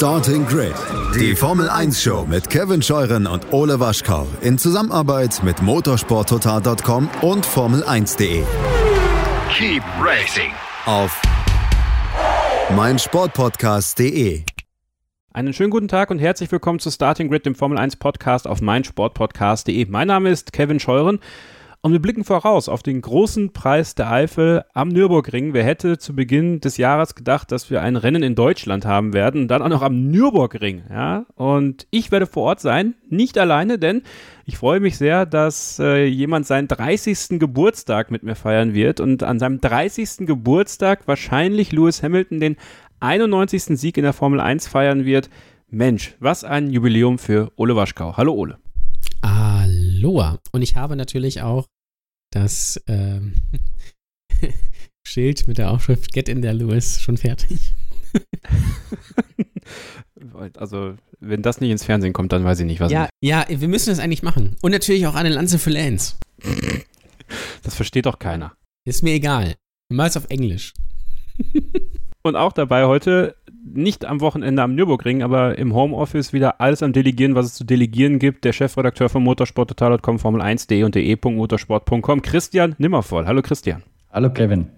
Starting Grid, die Formel 1 Show mit Kevin Scheuren und Ole Waschkau in Zusammenarbeit mit motorsporttotal.com und Formel1.de. Keep racing auf meinsportpodcast.de. Einen schönen guten Tag und herzlich willkommen zu Starting Grid, dem Formel 1 Podcast auf meinsportpodcast.de. Mein Name ist Kevin Scheuren und wir blicken voraus auf den großen Preis der Eifel am Nürburgring. Wer hätte zu Beginn des Jahres gedacht, dass wir ein Rennen in Deutschland haben werden und dann auch noch am Nürburgring, ja? Und ich werde vor Ort sein, nicht alleine, denn ich freue mich sehr, dass äh, jemand seinen 30. Geburtstag mit mir feiern wird und an seinem 30. Geburtstag wahrscheinlich Lewis Hamilton den 91. Sieg in der Formel 1 feiern wird. Mensch, was ein Jubiläum für Ole Waschkau. Hallo Ole. Aloha. Und ich habe natürlich auch das ähm, Schild mit der Aufschrift Get in der Lewis schon fertig. also, wenn das nicht ins Fernsehen kommt, dann weiß ich nicht, was. Ja, ja, wir müssen das eigentlich machen. Und natürlich auch eine Lanze für Lance. Das versteht doch keiner. Ist mir egal. Mal auf Englisch. Und auch dabei heute nicht am Wochenende am Nürburgring, aber im Homeoffice wieder alles am Delegieren, was es zu delegieren gibt. Der Chefredakteur von motorsporttotal.com, Formel1.de und de.motorsport.com, Christian Nimmervoll. Hallo Christian. Hallo Kevin.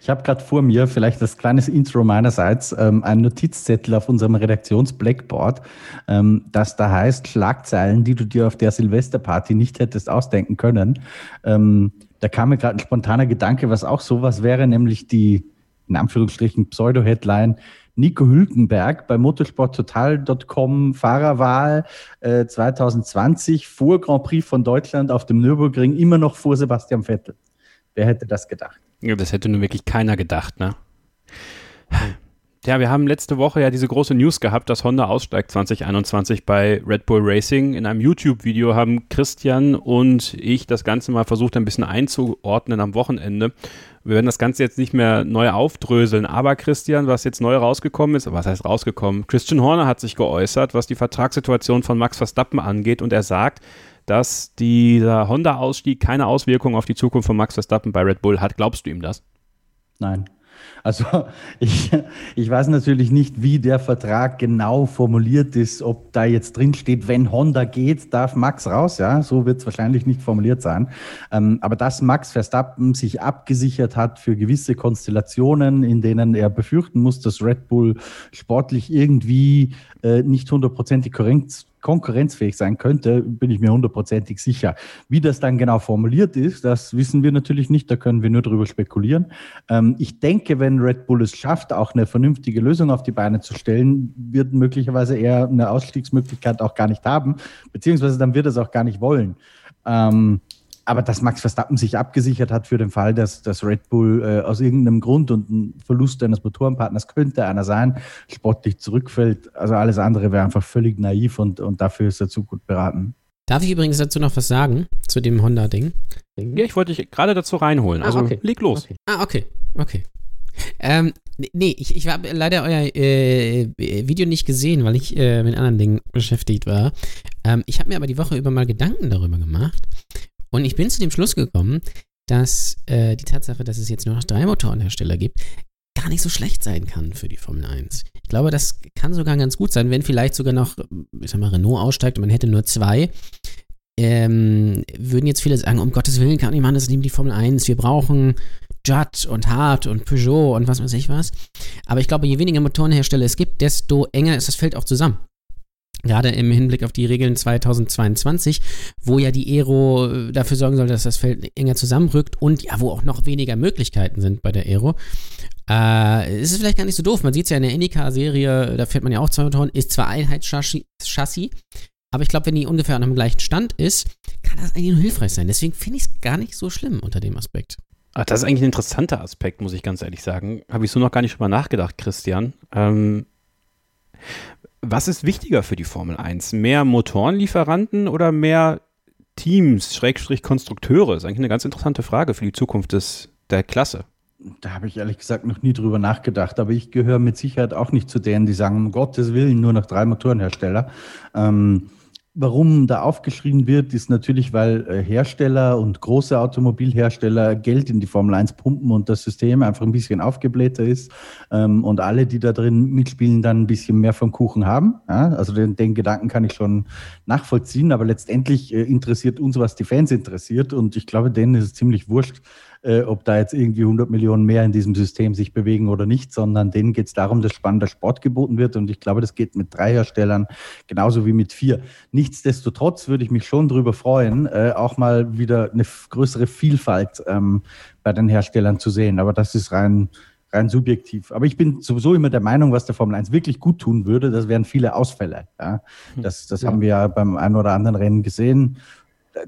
Ich habe gerade vor mir, vielleicht das kleines Intro meinerseits, ähm, einen Notizzettel auf unserem Redaktions-Blackboard, ähm, das da heißt Schlagzeilen, die du dir auf der Silvesterparty nicht hättest ausdenken können. Ähm, da kam mir gerade ein spontaner Gedanke, was auch sowas wäre, nämlich die, in Anführungsstrichen, Pseudo-Headline, Nico Hülkenberg bei motorsporttotal.com Fahrerwahl äh, 2020 vor Grand Prix von Deutschland auf dem Nürburgring immer noch vor Sebastian Vettel. Wer hätte das gedacht? Ja, das hätte nur wirklich keiner gedacht, ne? Ja, wir haben letzte Woche ja diese große News gehabt, dass Honda aussteigt 2021 bei Red Bull Racing. In einem YouTube-Video haben Christian und ich das Ganze mal versucht, ein bisschen einzuordnen am Wochenende. Wir werden das Ganze jetzt nicht mehr neu aufdröseln, aber Christian, was jetzt neu rausgekommen ist, was heißt rausgekommen? Christian Horner hat sich geäußert, was die Vertragssituation von Max Verstappen angeht und er sagt, dass dieser Honda-Ausstieg keine Auswirkung auf die Zukunft von Max Verstappen bei Red Bull hat. Glaubst du ihm das? Nein. Also ich, ich weiß natürlich nicht, wie der Vertrag genau formuliert ist, ob da jetzt drin steht, wenn Honda geht, darf Max raus. Ja, so wird es wahrscheinlich nicht formuliert sein. Ähm, aber dass Max Verstappen sich abgesichert hat für gewisse Konstellationen, in denen er befürchten muss, dass Red Bull sportlich irgendwie äh, nicht hundertprozentig korrekt konkurrenzfähig sein könnte, bin ich mir hundertprozentig sicher. Wie das dann genau formuliert ist, das wissen wir natürlich nicht, da können wir nur drüber spekulieren. Ähm, ich denke, wenn Red Bull es schafft, auch eine vernünftige Lösung auf die Beine zu stellen, wird möglicherweise er eine Ausstiegsmöglichkeit auch gar nicht haben, beziehungsweise dann wird er es auch gar nicht wollen. Ähm, aber dass Max Verstappen sich abgesichert hat für den Fall, dass, dass Red Bull äh, aus irgendeinem Grund und ein Verlust eines Motorenpartners könnte einer sein, sportlich zurückfällt. Also alles andere wäre einfach völlig naiv und, und dafür ist er zu gut beraten. Darf ich übrigens dazu noch was sagen, zu dem Honda-Ding? Ja, ich wollte dich gerade dazu reinholen. Also ah, okay. leg los. Okay. Ah, okay, okay. Ähm, nee, ich, ich habe leider euer äh, Video nicht gesehen, weil ich äh, mit anderen Dingen beschäftigt war. Ähm, ich habe mir aber die Woche über mal Gedanken darüber gemacht und ich bin zu dem Schluss gekommen, dass äh, die Tatsache, dass es jetzt nur noch drei Motorenhersteller gibt, gar nicht so schlecht sein kann für die Formel 1. Ich glaube, das kann sogar ganz gut sein, wenn vielleicht sogar noch, ich sag mal, Renault aussteigt und man hätte nur zwei. Ähm, würden jetzt viele sagen, um Gottes Willen kann machen, das nimmt die Formel 1. Wir brauchen Judd und Hart und Peugeot und was weiß ich was. Aber ich glaube, je weniger Motorenhersteller es gibt, desto enger ist das Feld auch zusammen. Gerade im Hinblick auf die Regeln 2022, wo ja die Aero äh, dafür sorgen soll, dass das Feld enger zusammenrückt und ja, wo auch noch weniger Möglichkeiten sind bei der Aero. Äh, ist es vielleicht gar nicht so doof. Man sieht es ja in der IndyCar-Serie, da fährt man ja auch zwei Motoren, ist zwar Einheitschassis, aber ich glaube, wenn die ungefähr an einem gleichen Stand ist, kann das eigentlich nur hilfreich sein. Deswegen finde ich es gar nicht so schlimm unter dem Aspekt. Ach, das ist eigentlich ein interessanter Aspekt, muss ich ganz ehrlich sagen. Habe ich so noch gar nicht drüber nachgedacht, Christian. Ähm, was ist wichtiger für die Formel 1? Mehr Motorenlieferanten oder mehr Teams, Schrägstrich Konstrukteure? Das ist eigentlich eine ganz interessante Frage für die Zukunft des, der Klasse. Da habe ich ehrlich gesagt noch nie drüber nachgedacht, aber ich gehöre mit Sicherheit auch nicht zu denen, die sagen, um Gottes Willen, nur noch drei Motorenhersteller. Ähm, Warum da aufgeschrieben wird, ist natürlich, weil äh, Hersteller und große Automobilhersteller Geld in die Formel 1 pumpen und das System einfach ein bisschen aufgeblähter ist ähm, und alle, die da drin mitspielen, dann ein bisschen mehr vom Kuchen haben. Also den, den, Gedanken kann ich schon nachvollziehen, aber letztendlich äh, interessiert uns, was die Fans interessiert und ich glaube, denen ist es ziemlich wurscht, äh, ob da jetzt irgendwie 100 Millionen mehr in diesem System sich bewegen oder nicht, sondern denen geht es darum, dass spannender Sport geboten wird. Und ich glaube, das geht mit drei Herstellern genauso wie mit vier. Nichtsdestotrotz würde ich mich schon darüber freuen, äh, auch mal wieder eine größere Vielfalt ähm, bei den Herstellern zu sehen. Aber das ist rein rein subjektiv. Aber ich bin sowieso immer der Meinung, was der Formel 1 wirklich gut tun würde, das wären viele Ausfälle. Ja. Hm. Das, das ja. haben wir ja beim einen oder anderen Rennen gesehen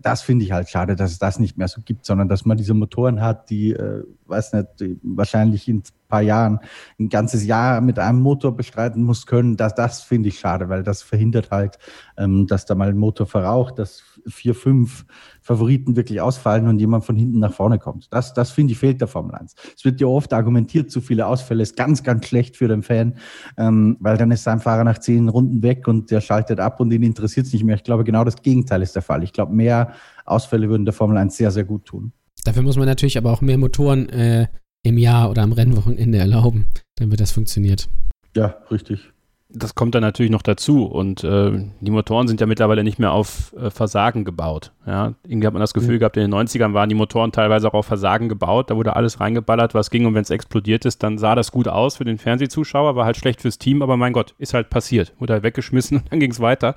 das finde ich halt schade, dass es das nicht mehr so gibt, sondern dass man diese Motoren hat, die, äh, weiß nicht, die wahrscheinlich in ein paar Jahren ein ganzes Jahr mit einem Motor bestreiten muss können. Das, das finde ich schade, weil das verhindert halt, ähm, dass da mal ein Motor verraucht, dass vier, fünf Favoriten wirklich ausfallen und jemand von hinten nach vorne kommt. Das, das finde ich fehlt der Formel 1. Es wird ja oft argumentiert, zu viele Ausfälle ist ganz, ganz schlecht für den Fan, ähm, weil dann ist sein Fahrer nach zehn Runden weg und der schaltet ab und ihn interessiert es nicht mehr. Ich glaube, genau das Gegenteil ist der Fall. Ich glaube, mehr Ausfälle würden der Formel 1 sehr, sehr gut tun. Dafür muss man natürlich aber auch mehr Motoren äh, im Jahr oder am Rennwochenende erlauben, damit das funktioniert. Ja, richtig das kommt dann natürlich noch dazu und äh, die Motoren sind ja mittlerweile nicht mehr auf äh, Versagen gebaut. Ja? Irgendwie hat man das Gefühl mhm. gehabt, in den 90ern waren die Motoren teilweise auch auf Versagen gebaut, da wurde alles reingeballert, was ging und wenn es explodiert ist, dann sah das gut aus für den Fernsehzuschauer, war halt schlecht fürs Team, aber mein Gott, ist halt passiert, wurde halt weggeschmissen und dann ging es weiter.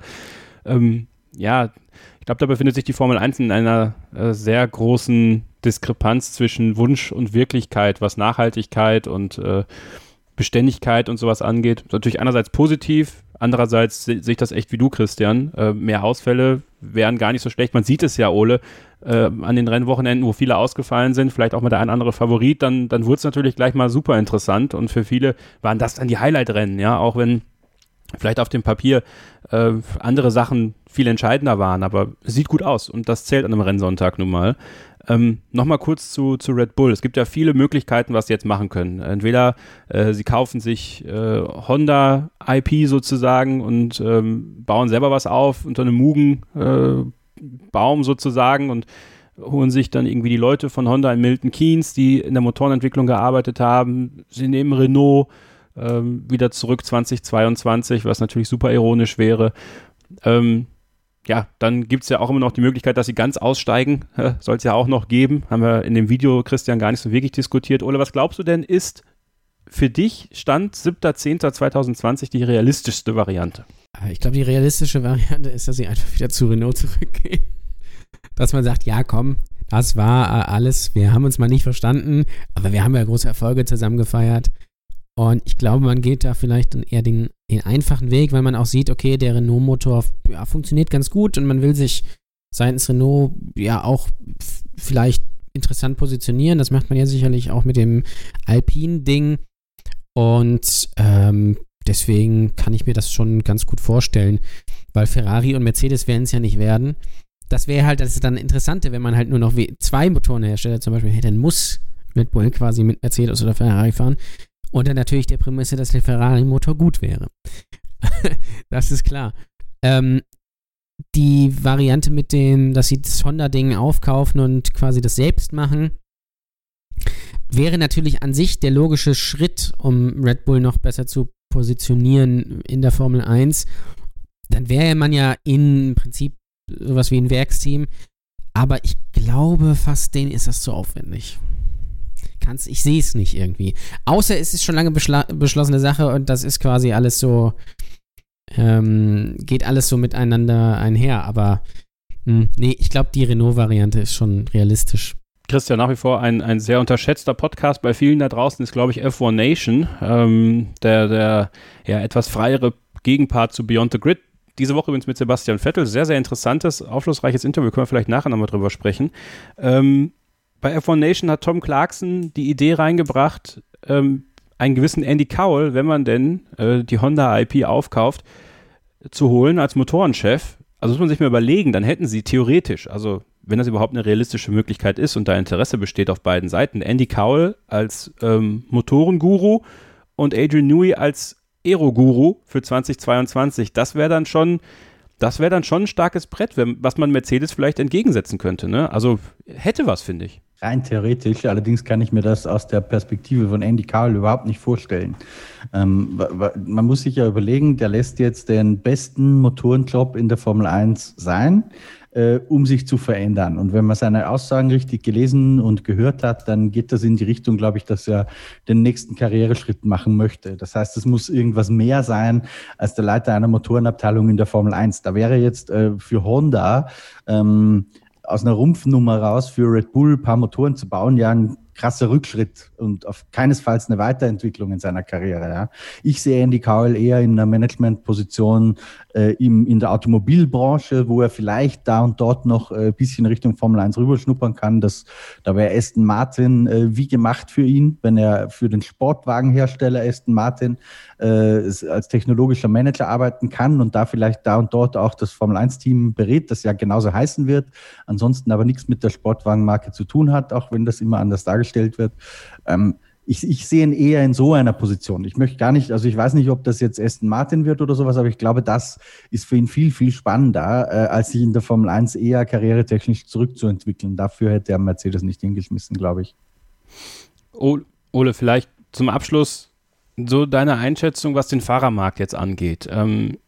Ähm, ja, ich glaube, da befindet sich die Formel 1 in einer äh, sehr großen Diskrepanz zwischen Wunsch und Wirklichkeit, was Nachhaltigkeit und äh, Beständigkeit und sowas angeht. Natürlich einerseits positiv, andererseits sehe ich das echt wie du, Christian. Äh, mehr Ausfälle wären gar nicht so schlecht. Man sieht es ja, Ole, äh, an den Rennwochenenden, wo viele ausgefallen sind, vielleicht auch mal der ein andere Favorit, dann, dann wurde es natürlich gleich mal super interessant und für viele waren das dann die Highlight-Rennen, ja, auch wenn vielleicht auf dem Papier äh, andere Sachen viel entscheidender waren, aber es sieht gut aus und das zählt an einem Rennsonntag nun mal. Ähm, Nochmal kurz zu, zu Red Bull. Es gibt ja viele Möglichkeiten, was sie jetzt machen können. Entweder äh, sie kaufen sich äh, Honda IP sozusagen und ähm, bauen selber was auf unter einem Mugen äh, sozusagen und holen sich dann irgendwie die Leute von Honda in Milton Keynes, die in der Motorenentwicklung gearbeitet haben. Sie nehmen Renault ähm, wieder zurück 2022, was natürlich super ironisch wäre. Ähm, ja, dann gibt es ja auch immer noch die Möglichkeit, dass sie ganz aussteigen. Soll es ja auch noch geben. Haben wir in dem Video, Christian, gar nicht so wirklich diskutiert. Ole, was glaubst du denn, ist für dich Stand 7.10.2020 die realistischste Variante? Ich glaube, die realistische Variante ist, dass sie einfach wieder zu Renault zurückgehen. Dass man sagt, ja, komm, das war äh, alles, wir haben uns mal nicht verstanden, aber wir haben ja große Erfolge zusammen gefeiert. Und ich glaube, man geht da vielleicht eher den, den einfachen Weg, weil man auch sieht, okay, der Renault-Motor ja, funktioniert ganz gut und man will sich seitens Renault ja auch vielleicht interessant positionieren. Das macht man ja sicherlich auch mit dem Alpine-Ding. Und ähm, deswegen kann ich mir das schon ganz gut vorstellen, weil Ferrari und Mercedes werden es ja nicht werden. Das wäre halt das ist dann Interessante, wenn man halt nur noch zwei Motorenhersteller zum Beispiel hätte, dann muss Red Bull quasi mit Mercedes oder Ferrari fahren. Unter natürlich der Prämisse, dass der Ferrari-Motor gut wäre. das ist klar. Ähm, die Variante mit dem, dass sie das Honda-Ding aufkaufen und quasi das selbst machen, wäre natürlich an sich der logische Schritt, um Red Bull noch besser zu positionieren in der Formel 1. Dann wäre man ja im Prinzip sowas wie ein Werksteam. Aber ich glaube fast, denen ist das zu aufwendig kann's, ich sehe es nicht irgendwie. Außer es ist schon lange beschlossene Sache und das ist quasi alles so, ähm, geht alles so miteinander einher. Aber mh, hm, nee, ich glaube, die Renault-Variante ist schon realistisch. Christian, nach wie vor ein, ein sehr unterschätzter Podcast bei vielen da draußen ist, glaube ich, F1 Nation, ähm, der, der ja etwas freiere Gegenpart zu Beyond the Grid. Diese Woche übrigens mit Sebastian Vettel. Sehr, sehr interessantes, aufschlussreiches Interview. Können wir vielleicht nachher nochmal drüber sprechen. Ähm, bei F1 Nation hat Tom Clarkson die Idee reingebracht, ähm, einen gewissen Andy Cowell, wenn man denn äh, die Honda IP aufkauft, zu holen als Motorenchef. Also muss man sich mal überlegen, dann hätten sie theoretisch, also wenn das überhaupt eine realistische Möglichkeit ist und da Interesse besteht auf beiden Seiten, Andy Cowell als ähm, Motorenguru und Adrian Newey als Aero-Guru für 2022. Das wäre dann schon das wäre dann schon ein starkes Brett, wenn, was man Mercedes vielleicht entgegensetzen könnte. Ne? Also hätte was, finde ich. Rein theoretisch, allerdings kann ich mir das aus der Perspektive von Andy Carroll überhaupt nicht vorstellen. Ähm, man muss sich ja überlegen, der lässt jetzt den besten Motorenjob in der Formel 1 sein äh, um sich zu verändern. Und wenn man seine Aussagen richtig gelesen und gehört hat, dann geht das in die Richtung, glaube ich, dass er den nächsten Karriereschritt machen möchte. Das heißt, es muss irgendwas mehr sein als der Leiter einer Motorenabteilung in der Formel 1. Da wäre jetzt äh, für Honda ähm, aus einer Rumpfnummer raus für Red Bull ein paar Motoren zu bauen, ja ein krasser Rückschritt und auf keinesfalls eine Weiterentwicklung in seiner Karriere. Ja. Ich sehe Andy Cowell eher in einer Managementposition äh, im, in der Automobilbranche, wo er vielleicht da und dort noch äh, ein bisschen Richtung Formel 1 rüberschnuppern kann. Das, da wäre Aston Martin äh, wie gemacht für ihn, wenn er für den Sportwagenhersteller Aston Martin äh, als technologischer Manager arbeiten kann und da vielleicht da und dort auch das Formel 1-Team berät, das ja genauso heißen wird, ansonsten aber nichts mit der Sportwagenmarke zu tun hat, auch wenn das immer anders dargestellt wird. Ähm, ich, ich sehe ihn eher in so einer Position. Ich möchte gar nicht, also ich weiß nicht, ob das jetzt Aston Martin wird oder sowas, aber ich glaube, das ist für ihn viel, viel spannender, äh, als sich in der Formel 1 eher karrieretechnisch zurückzuentwickeln. Dafür hätte er Mercedes nicht hingeschmissen, glaube ich. Ole, vielleicht zum Abschluss so deine Einschätzung, was den Fahrermarkt jetzt angeht. Ähm,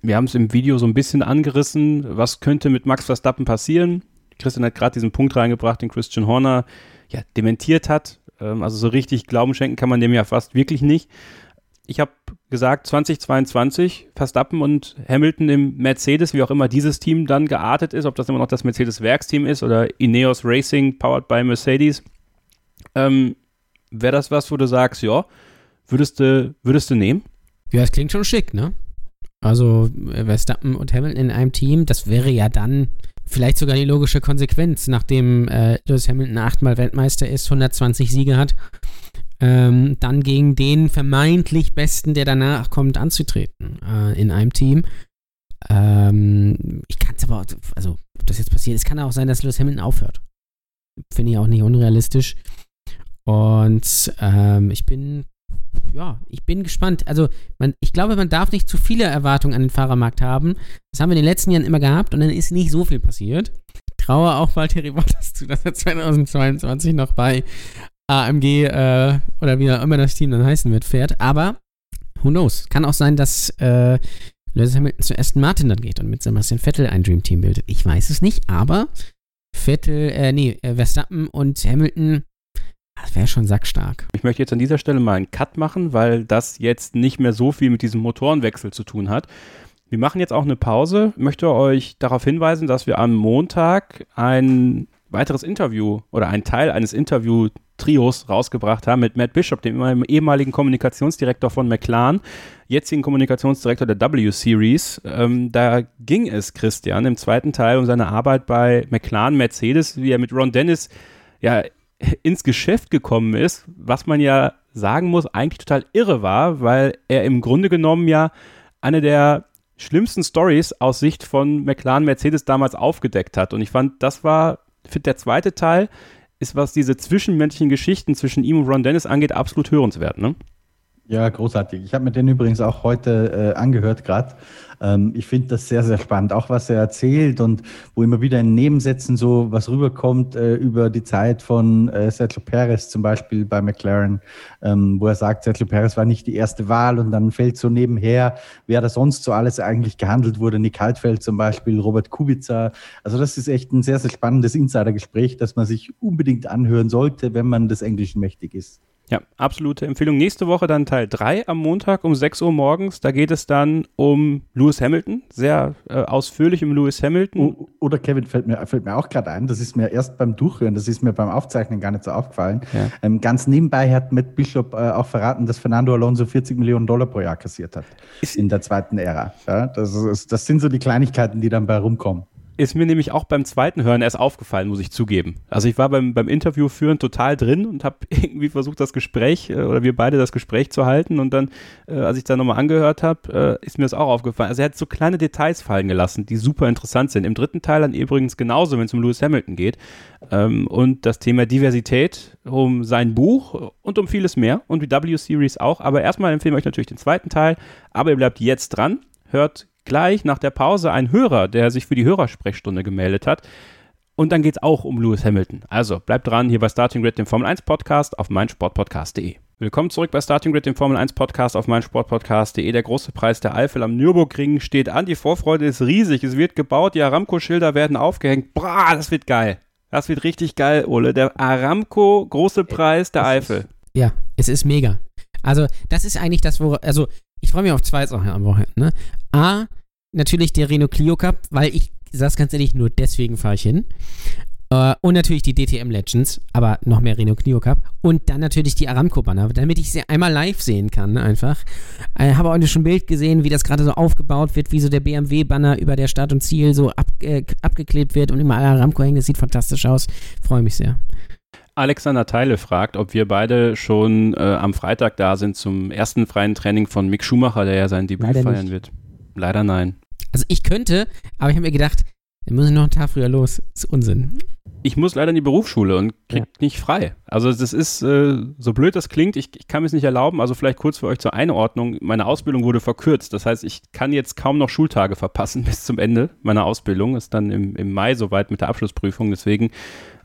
wir haben es im Video so ein bisschen angerissen. Was könnte mit Max Verstappen passieren? Christian hat gerade diesen Punkt reingebracht, den Christian Horner ja, dementiert hat. Ähm, also so richtig Glauben schenken kann man dem ja fast wirklich nicht. Ich habe gesagt, 2022 Verstappen und Hamilton im Mercedes, wie auch immer dieses Team dann geartet ist, ob das immer noch das Mercedes-Werksteam ist oder Ineos Racing, powered by Mercedes. Ähm, Wäre das was, wo du sagst, ja, würdest du, würdest du nehmen? Ja, es klingt schon schick, ne? Also äh, Verstappen und Hamilton in einem Team, das wäre ja dann vielleicht sogar die logische Konsequenz, nachdem äh, Lewis Hamilton achtmal Weltmeister ist, 120 Siege hat, ähm, dann gegen den vermeintlich Besten, der danach kommt, anzutreten äh, in einem Team. Ähm, ich kann es aber, also, ob das jetzt passiert, es kann auch sein, dass Lewis Hamilton aufhört. Finde ich auch nicht unrealistisch. Und ähm, ich bin ja, ich bin gespannt. Also, man, ich glaube, man darf nicht zu viele Erwartungen an den Fahrermarkt haben. Das haben wir in den letzten Jahren immer gehabt und dann ist nicht so viel passiert. Ich traue auch Valtteri Bottas zu, dass er 2022 noch bei AMG äh, oder wie auch immer das Team dann heißen wird, fährt. Aber, who knows? Kann auch sein, dass äh, Lewis Hamilton zu Aston Martin dann geht und mit Sebastian Vettel ein Dream Team bildet. Ich weiß es nicht, aber Vettel, äh, nee, äh, Verstappen und Hamilton das wäre schon sackstark. Ich möchte jetzt an dieser Stelle mal einen Cut machen, weil das jetzt nicht mehr so viel mit diesem Motorenwechsel zu tun hat. Wir machen jetzt auch eine Pause. Ich möchte euch darauf hinweisen, dass wir am Montag ein weiteres Interview oder einen Teil eines Interview-Trios rausgebracht haben mit Matt Bishop, dem ehemaligen Kommunikationsdirektor von McLaren, jetzigen Kommunikationsdirektor der W-Series. Ähm, da ging es Christian im zweiten Teil um seine Arbeit bei McLaren Mercedes, wie er mit Ron Dennis ja ins Geschäft gekommen ist, was man ja sagen muss, eigentlich total irre war, weil er im Grunde genommen ja eine der schlimmsten Stories aus Sicht von McLaren Mercedes damals aufgedeckt hat. Und ich fand, das war, der zweite Teil, ist, was diese zwischenmenschlichen Geschichten zwischen ihm und Ron Dennis angeht, absolut hörenswert, ne? Ja, großartig. Ich habe mir den übrigens auch heute äh, angehört gerade. Ähm, ich finde das sehr, sehr spannend, auch was er erzählt und wo immer wieder in Nebensätzen so was rüberkommt äh, über die Zeit von äh, Sergio Perez zum Beispiel bei McLaren, ähm, wo er sagt, Sergio Perez war nicht die erste Wahl und dann fällt so nebenher, wer da sonst so alles eigentlich gehandelt wurde. Nick Haltfeld zum Beispiel, Robert Kubica. Also das ist echt ein sehr, sehr spannendes Insidergespräch, das man sich unbedingt anhören sollte, wenn man des Englischen mächtig ist. Ja, absolute Empfehlung. Nächste Woche dann Teil 3 am Montag um 6 Uhr morgens. Da geht es dann um Lewis Hamilton, sehr äh, ausführlich um Lewis Hamilton. Oder Kevin, fällt mir, fällt mir auch gerade ein, das ist mir erst beim Durchhören, das ist mir beim Aufzeichnen gar nicht so aufgefallen. Ja. Ähm, ganz nebenbei hat Matt Bishop äh, auch verraten, dass Fernando Alonso 40 Millionen Dollar pro Jahr kassiert hat ist in der zweiten Ära. Ja, das, ist, das sind so die Kleinigkeiten, die dann bei rumkommen. Ist mir nämlich auch beim zweiten Hören erst aufgefallen, muss ich zugeben. Also ich war beim, beim Interview führen total drin und habe irgendwie versucht, das Gespräch äh, oder wir beide das Gespräch zu halten. Und dann, äh, als ich da nochmal angehört habe, äh, ist mir das auch aufgefallen. Also er hat so kleine Details fallen gelassen, die super interessant sind. Im dritten Teil dann übrigens genauso, wenn es um Lewis Hamilton geht. Ähm, und das Thema Diversität um sein Buch und um vieles mehr und die W-Series auch. Aber erstmal empfehlen wir euch natürlich den zweiten Teil. Aber ihr bleibt jetzt dran, hört gleich nach der Pause ein Hörer, der sich für die Hörersprechstunde gemeldet hat. Und dann geht es auch um Lewis Hamilton. Also bleibt dran hier bei Starting Grid, dem Formel 1 Podcast auf meinsportpodcast.de. Willkommen zurück bei Starting Grid, dem Formel 1 Podcast auf meinsportpodcast.de. Der große Preis der Eifel am Nürburgring steht an. Die Vorfreude ist riesig. Es wird gebaut, die Aramco-Schilder werden aufgehängt. Bra, das wird geil. Das wird richtig geil, Ole. Der Aramco große Preis der Eifel. Ja, es ist mega. Also, das ist eigentlich das, wo, also, ich freue mich auf zwei Sachen am Wochenende. Ne? A, natürlich der Renault Clio Cup, weil ich sag's ganz ehrlich, nur deswegen fahre ich hin. Äh, und natürlich die DTM Legends, aber noch mehr Renault Clio Cup. Und dann natürlich die Aramco-Banner, damit ich sie einmal live sehen kann, einfach. Ich äh, habe auch schon ein Bild gesehen, wie das gerade so aufgebaut wird, wie so der BMW-Banner über der Stadt und Ziel so ab, äh, abgeklebt wird und immer Aramco hängt. Das sieht fantastisch aus. Freue mich sehr. Alexander Teile fragt, ob wir beide schon äh, am Freitag da sind zum ersten freien Training von Mick Schumacher, der ja sein Debüt Leider feiern nicht. wird. Leider nein. Also ich könnte, aber ich habe mir gedacht, dann muss ich noch einen Tag früher los. Das ist Unsinn. Ich muss leider in die Berufsschule und krieg ja. nicht frei. Also das ist, äh, so blöd das klingt, ich, ich kann mir es nicht erlauben. Also vielleicht kurz für euch zur Einordnung. Meine Ausbildung wurde verkürzt. Das heißt, ich kann jetzt kaum noch Schultage verpassen bis zum Ende meiner Ausbildung. Ist dann im, im Mai soweit mit der Abschlussprüfung. Deswegen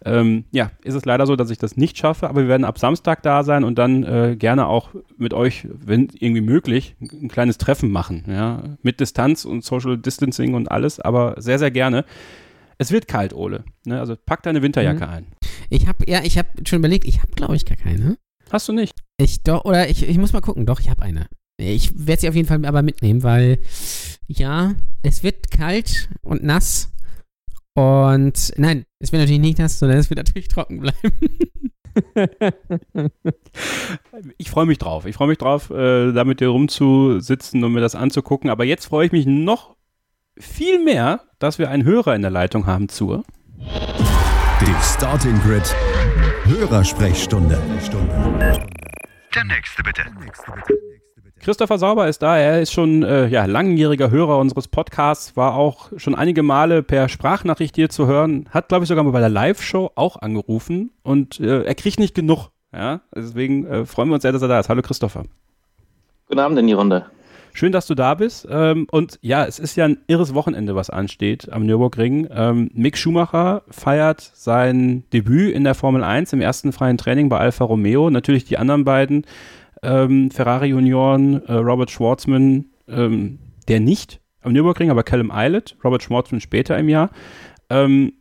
ähm, ja, ist es leider so, dass ich das nicht schaffe, aber wir werden ab Samstag da sein und dann äh, gerne auch mit euch, wenn irgendwie möglich, ein kleines Treffen machen, ja, mit Distanz und Social Distancing und alles, aber sehr, sehr gerne. Es wird kalt, Ole. Ne? Also pack deine Winterjacke mhm. ein. Ich habe ja, ich habe schon überlegt, ich habe glaube ich gar keine. Hast du nicht? Ich doch oder ich, ich muss mal gucken. Doch, ich habe eine. Ich werde sie auf jeden Fall aber mitnehmen, weil ja, es wird kalt und nass und nein, es wird natürlich nicht nass, sondern es wird natürlich trocken bleiben. ich freue mich drauf. Ich freue mich drauf, äh, da mit dir rumzusitzen und mir das anzugucken. Aber jetzt freue ich mich noch viel mehr, dass wir einen Hörer in der Leitung haben zur. Die Starting Grid Hörersprechstunde. Der nächste bitte. Der nächste bitte. Christopher Sauber ist da. Er ist schon äh, ja, langjähriger Hörer unseres Podcasts, war auch schon einige Male per Sprachnachricht hier zu hören, hat, glaube ich, sogar mal bei der Live-Show auch angerufen und äh, er kriegt nicht genug. Ja? Deswegen äh, freuen wir uns sehr, dass er da ist. Hallo Christopher. Guten Abend in die Runde. Schön, dass du da bist. Ähm, und ja, es ist ja ein irres Wochenende, was ansteht am Nürburgring. Ähm, Mick Schumacher feiert sein Debüt in der Formel 1 im ersten freien Training bei Alfa Romeo. Natürlich die anderen beiden ähm, Ferrari Junioren, äh, Robert Schwartzman, ähm, der nicht am Nürburgring, aber Callum Eilert, Robert Schwartzman später im Jahr. Ähm,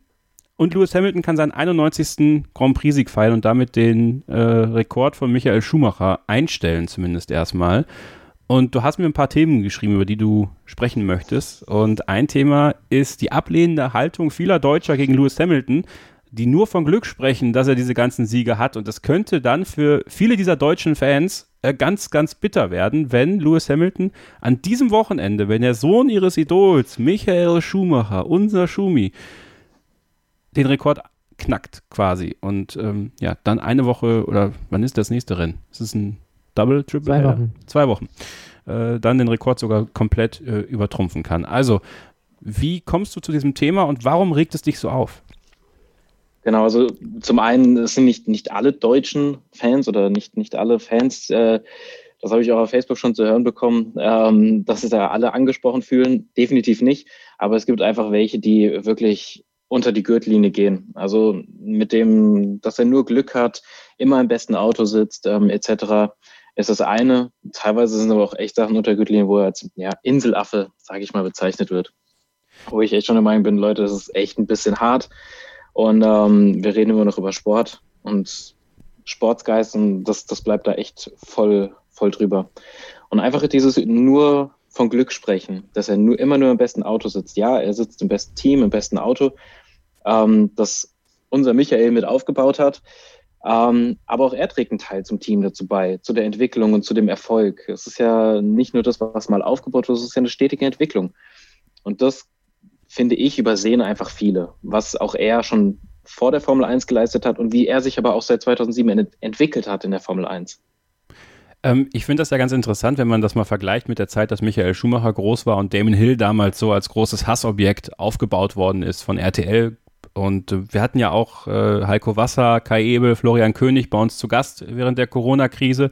und Lewis Hamilton kann seinen 91. Grand Prix-Sieg feiern und damit den äh, Rekord von Michael Schumacher einstellen, zumindest erstmal. Und du hast mir ein paar Themen geschrieben, über die du sprechen möchtest. Und ein Thema ist die ablehnende Haltung vieler Deutscher gegen Lewis Hamilton, die nur von Glück sprechen, dass er diese ganzen Siege hat. Und das könnte dann für viele dieser deutschen Fans äh, ganz, ganz bitter werden, wenn Lewis Hamilton an diesem Wochenende, wenn der Sohn ihres Idols, Michael Schumacher, unser Schumi, den Rekord knackt quasi. Und ähm, ja, dann eine Woche oder wann ist das nächste Rennen? Ist es ein Double, Triple? Zwei Wochen. Zwei Wochen. Äh, dann den Rekord sogar komplett äh, übertrumpfen kann. Also, wie kommst du zu diesem Thema und warum regt es dich so auf? Genau, also zum einen sind nicht, nicht alle deutschen Fans oder nicht, nicht alle Fans, äh, das habe ich auch auf Facebook schon zu hören bekommen, ähm, dass sich da alle angesprochen fühlen. Definitiv nicht. Aber es gibt einfach welche, die wirklich unter die Gürtellinie gehen. Also mit dem, dass er nur Glück hat, immer im besten Auto sitzt, ähm, etc., ist das eine. Teilweise sind aber auch echt Sachen unter Gürtellinie, wo er als ja, Inselaffe, sage ich mal, bezeichnet wird. Wo ich echt schon der Meinung bin, Leute, das ist echt ein bisschen hart. Und ähm, wir reden immer noch über Sport und Sportsgeist und das, das bleibt da echt voll, voll drüber. Und einfach dieses nur von Glück sprechen, dass er nur, immer nur im besten Auto sitzt. Ja, er sitzt im besten Team, im besten Auto, ähm, das unser Michael mit aufgebaut hat. Ähm, aber auch er trägt einen Teil zum Team dazu bei, zu der Entwicklung und zu dem Erfolg. Es ist ja nicht nur das, was mal aufgebaut wird, es ist ja eine stetige Entwicklung. Und das finde ich, übersehen einfach viele, was auch er schon vor der Formel 1 geleistet hat und wie er sich aber auch seit 2007 ent entwickelt hat in der Formel 1. Ähm, ich finde das ja ganz interessant, wenn man das mal vergleicht mit der Zeit, dass Michael Schumacher groß war und Damon Hill damals so als großes Hassobjekt aufgebaut worden ist von RTL. Und wir hatten ja auch äh, Heiko Wasser, Kai Ebel, Florian König bei uns zu Gast während der Corona-Krise.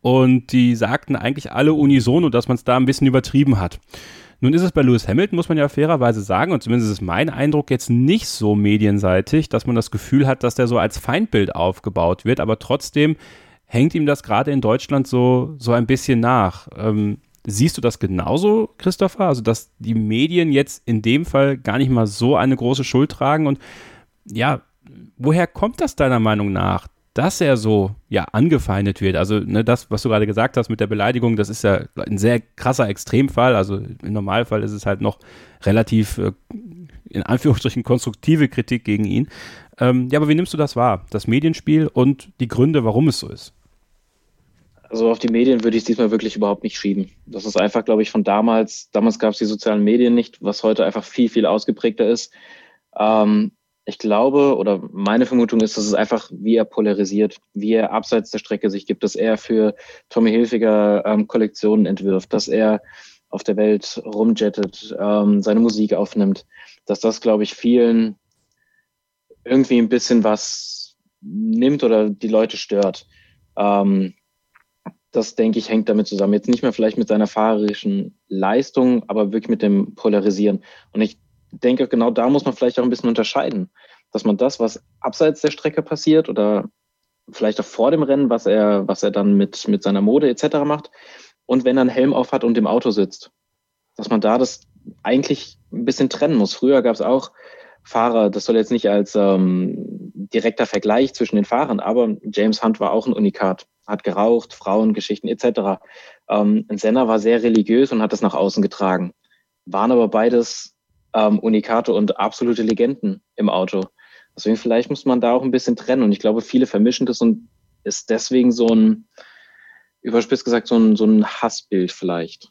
Und die sagten eigentlich alle unisono, dass man es da ein bisschen übertrieben hat. Nun ist es bei Lewis Hamilton, muss man ja fairerweise sagen, und zumindest ist mein Eindruck jetzt nicht so medienseitig, dass man das Gefühl hat, dass der so als Feindbild aufgebaut wird, aber trotzdem hängt ihm das gerade in Deutschland so, so ein bisschen nach. Ähm, siehst du das genauso, Christopher? Also, dass die Medien jetzt in dem Fall gar nicht mal so eine große Schuld tragen und ja, woher kommt das deiner Meinung nach, dass er so ja angefeindet wird. Also ne, das, was du gerade gesagt hast mit der Beleidigung, das ist ja ein sehr krasser Extremfall. Also im Normalfall ist es halt noch relativ äh, in Anführungsstrichen konstruktive Kritik gegen ihn. Ähm, ja, aber wie nimmst du das wahr? Das Medienspiel und die Gründe, warum es so ist? Also auf die Medien würde ich es diesmal wirklich überhaupt nicht schieben. Das ist einfach, glaube ich, von damals. Damals gab es die sozialen Medien nicht, was heute einfach viel, viel ausgeprägter ist. Ähm, ich glaube oder meine Vermutung ist, dass es einfach, wie er polarisiert, wie er abseits der Strecke sich gibt, dass er für Tommy Hilfiger ähm, Kollektionen entwirft, dass er auf der Welt rumjettet, ähm, seine Musik aufnimmt, dass das, glaube ich, vielen irgendwie ein bisschen was nimmt oder die Leute stört. Ähm, das denke ich hängt damit zusammen. Jetzt nicht mehr vielleicht mit seiner fahrerischen Leistung, aber wirklich mit dem Polarisieren. Und ich denke, genau da muss man vielleicht auch ein bisschen unterscheiden, dass man das, was abseits der Strecke passiert oder vielleicht auch vor dem Rennen, was er, was er dann mit, mit seiner Mode etc. macht, und wenn er einen Helm auf hat und im Auto sitzt, dass man da das eigentlich ein bisschen trennen muss. Früher gab es auch Fahrer, das soll jetzt nicht als ähm, direkter Vergleich zwischen den Fahrern, aber James Hunt war auch ein Unikat, hat geraucht, Frauengeschichten etc. Ähm, Senna war sehr religiös und hat das nach außen getragen. Waren aber beides ähm, Unikate und absolute Legenden im Auto. Deswegen vielleicht muss man da auch ein bisschen trennen. Und ich glaube, viele vermischen das und ist deswegen so ein, überspitzt gesagt, so ein, so ein Hassbild vielleicht.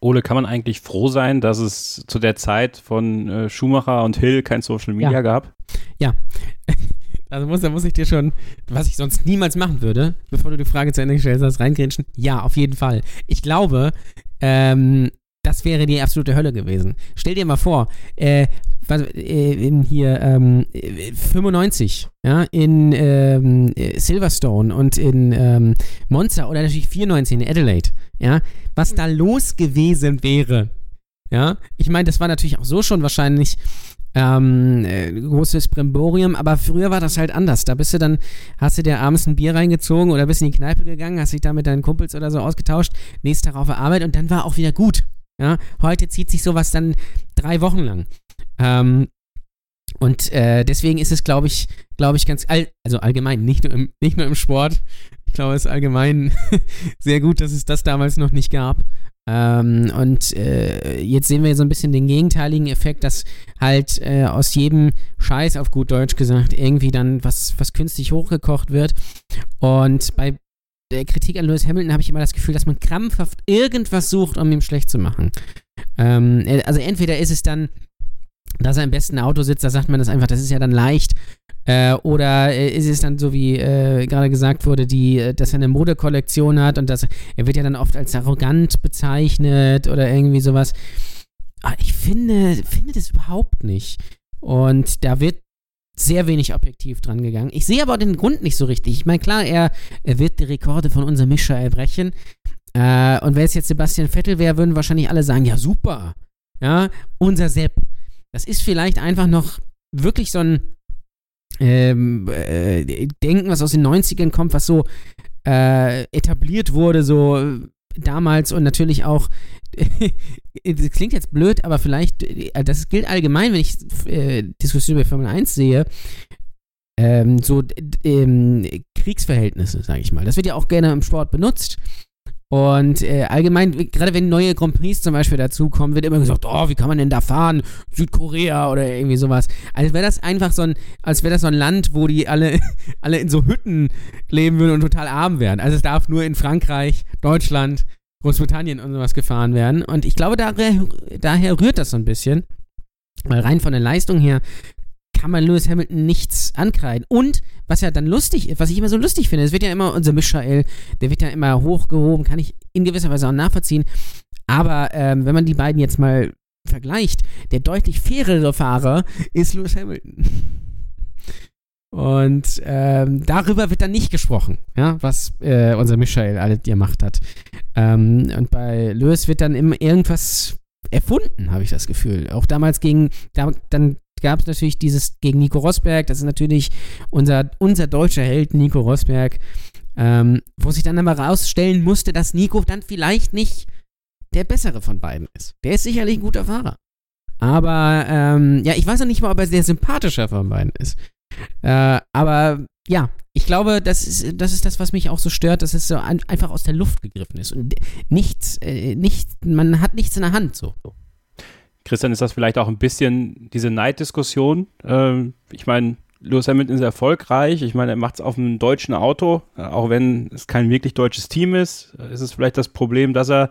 Ole, kann man eigentlich froh sein, dass es zu der Zeit von äh, Schumacher und Hill kein Social Media ja. gab? Ja. Also muss, da muss ich dir schon, was ich sonst niemals machen würde, bevor du die Frage zu Ende gestellt hast, reingrätschen. Ja, auf jeden Fall. Ich glaube, ähm, das wäre die absolute Hölle gewesen. Stell dir mal vor, äh, was, äh, in hier ähm, 95, ja, in ähm, Silverstone und in ähm, Monza oder natürlich 94 in Adelaide, ja, was da los gewesen wäre. Ja, ich meine, das war natürlich auch so schon wahrscheinlich ähm, äh, großes Brimborium, aber früher war das halt anders. Da bist du dann, hast du dir abends ein Bier reingezogen oder bist in die Kneipe gegangen, hast dich da mit deinen Kumpels oder so ausgetauscht, nächsten Tag auf der Arbeit und dann war auch wieder gut. Ja, heute zieht sich sowas dann drei Wochen lang. Ähm, und äh, deswegen ist es, glaube ich, glaube ich, ganz, all, also allgemein, nicht nur, im, nicht nur im Sport. Ich glaube, es ist allgemein sehr gut, dass es das damals noch nicht gab. Ähm, und äh, jetzt sehen wir so ein bisschen den gegenteiligen Effekt, dass halt äh, aus jedem Scheiß auf gut Deutsch gesagt irgendwie dann was, was künstlich hochgekocht wird. Und bei der Kritik an Lewis Hamilton habe ich immer das Gefühl, dass man krampfhaft irgendwas sucht, um ihm schlecht zu machen. Ähm, äh, also entweder ist es dann, dass er im besten Auto sitzt, da sagt man das einfach, das ist ja dann leicht. Äh, oder äh, ist es dann so, wie äh, gerade gesagt wurde, die, äh, dass er eine Modekollektion hat und dass er wird ja dann oft als arrogant bezeichnet oder irgendwie sowas. Aber ich finde, finde das überhaupt nicht. Und da wird sehr wenig objektiv dran gegangen. Ich sehe aber den Grund nicht so richtig. Ich meine, klar, er, er wird die Rekorde von unserem Mischer erbrechen. Äh, und wenn es jetzt Sebastian Vettel wäre, würden wahrscheinlich alle sagen, ja, super. Ja, unser Sepp. Das ist vielleicht einfach noch wirklich so ein ähm, äh, Denken, was aus den 90ern kommt, was so äh, etabliert wurde, so damals und natürlich auch, das klingt jetzt blöd, aber vielleicht, äh, das gilt allgemein, wenn ich äh, Diskussionen über Formel 1 sehe, ähm, so ähm, Kriegsverhältnisse, sage ich mal. Das wird ja auch gerne im Sport benutzt. Und äh, allgemein, gerade wenn neue Grand Prix zum Beispiel dazukommen, wird immer gesagt, oh, wie kann man denn da fahren? Südkorea oder irgendwie sowas. Als wäre das einfach so ein, als wäre das so ein Land, wo die alle, alle in so Hütten leben würden und total arm wären. Also es darf nur in Frankreich, Deutschland, Großbritannien und sowas gefahren werden. Und ich glaube, daher, daher rührt das so ein bisschen. Weil rein von der Leistung her kann man Lewis Hamilton nichts ankreiden. Und was ja dann lustig ist, was ich immer so lustig finde, es wird ja immer unser Michael, der wird ja immer hochgehoben, kann ich in gewisser Weise auch nachvollziehen. Aber ähm, wenn man die beiden jetzt mal vergleicht, der deutlich fairere Fahrer ist Lewis Hamilton. Und ähm, darüber wird dann nicht gesprochen, ja, was äh, unser Michael alles gemacht hat. Ähm, und bei Lewis wird dann immer irgendwas erfunden, habe ich das Gefühl. Auch damals gegen, da, dann gab es natürlich dieses gegen Nico Rosberg, das ist natürlich unser, unser deutscher Held Nico Rosberg, ähm, wo sich dann aber rausstellen musste, dass Nico dann vielleicht nicht der bessere von beiden ist. Der ist sicherlich ein guter Fahrer. Aber ähm, ja, ich weiß noch nicht mal, ob er der sympathischer von beiden ist. Äh, aber ja, ich glaube, das ist, das ist das, was mich auch so stört, dass es so ein, einfach aus der Luft gegriffen ist. Und nichts, äh, nichts, man hat nichts in der Hand so. Christian, ist das vielleicht auch ein bisschen diese Neiddiskussion? Ähm, ich meine, Lewis Hamilton ist erfolgreich. Ich meine, er macht es auf einem deutschen Auto, äh, auch wenn es kein wirklich deutsches Team ist. Ist es vielleicht das Problem, dass er,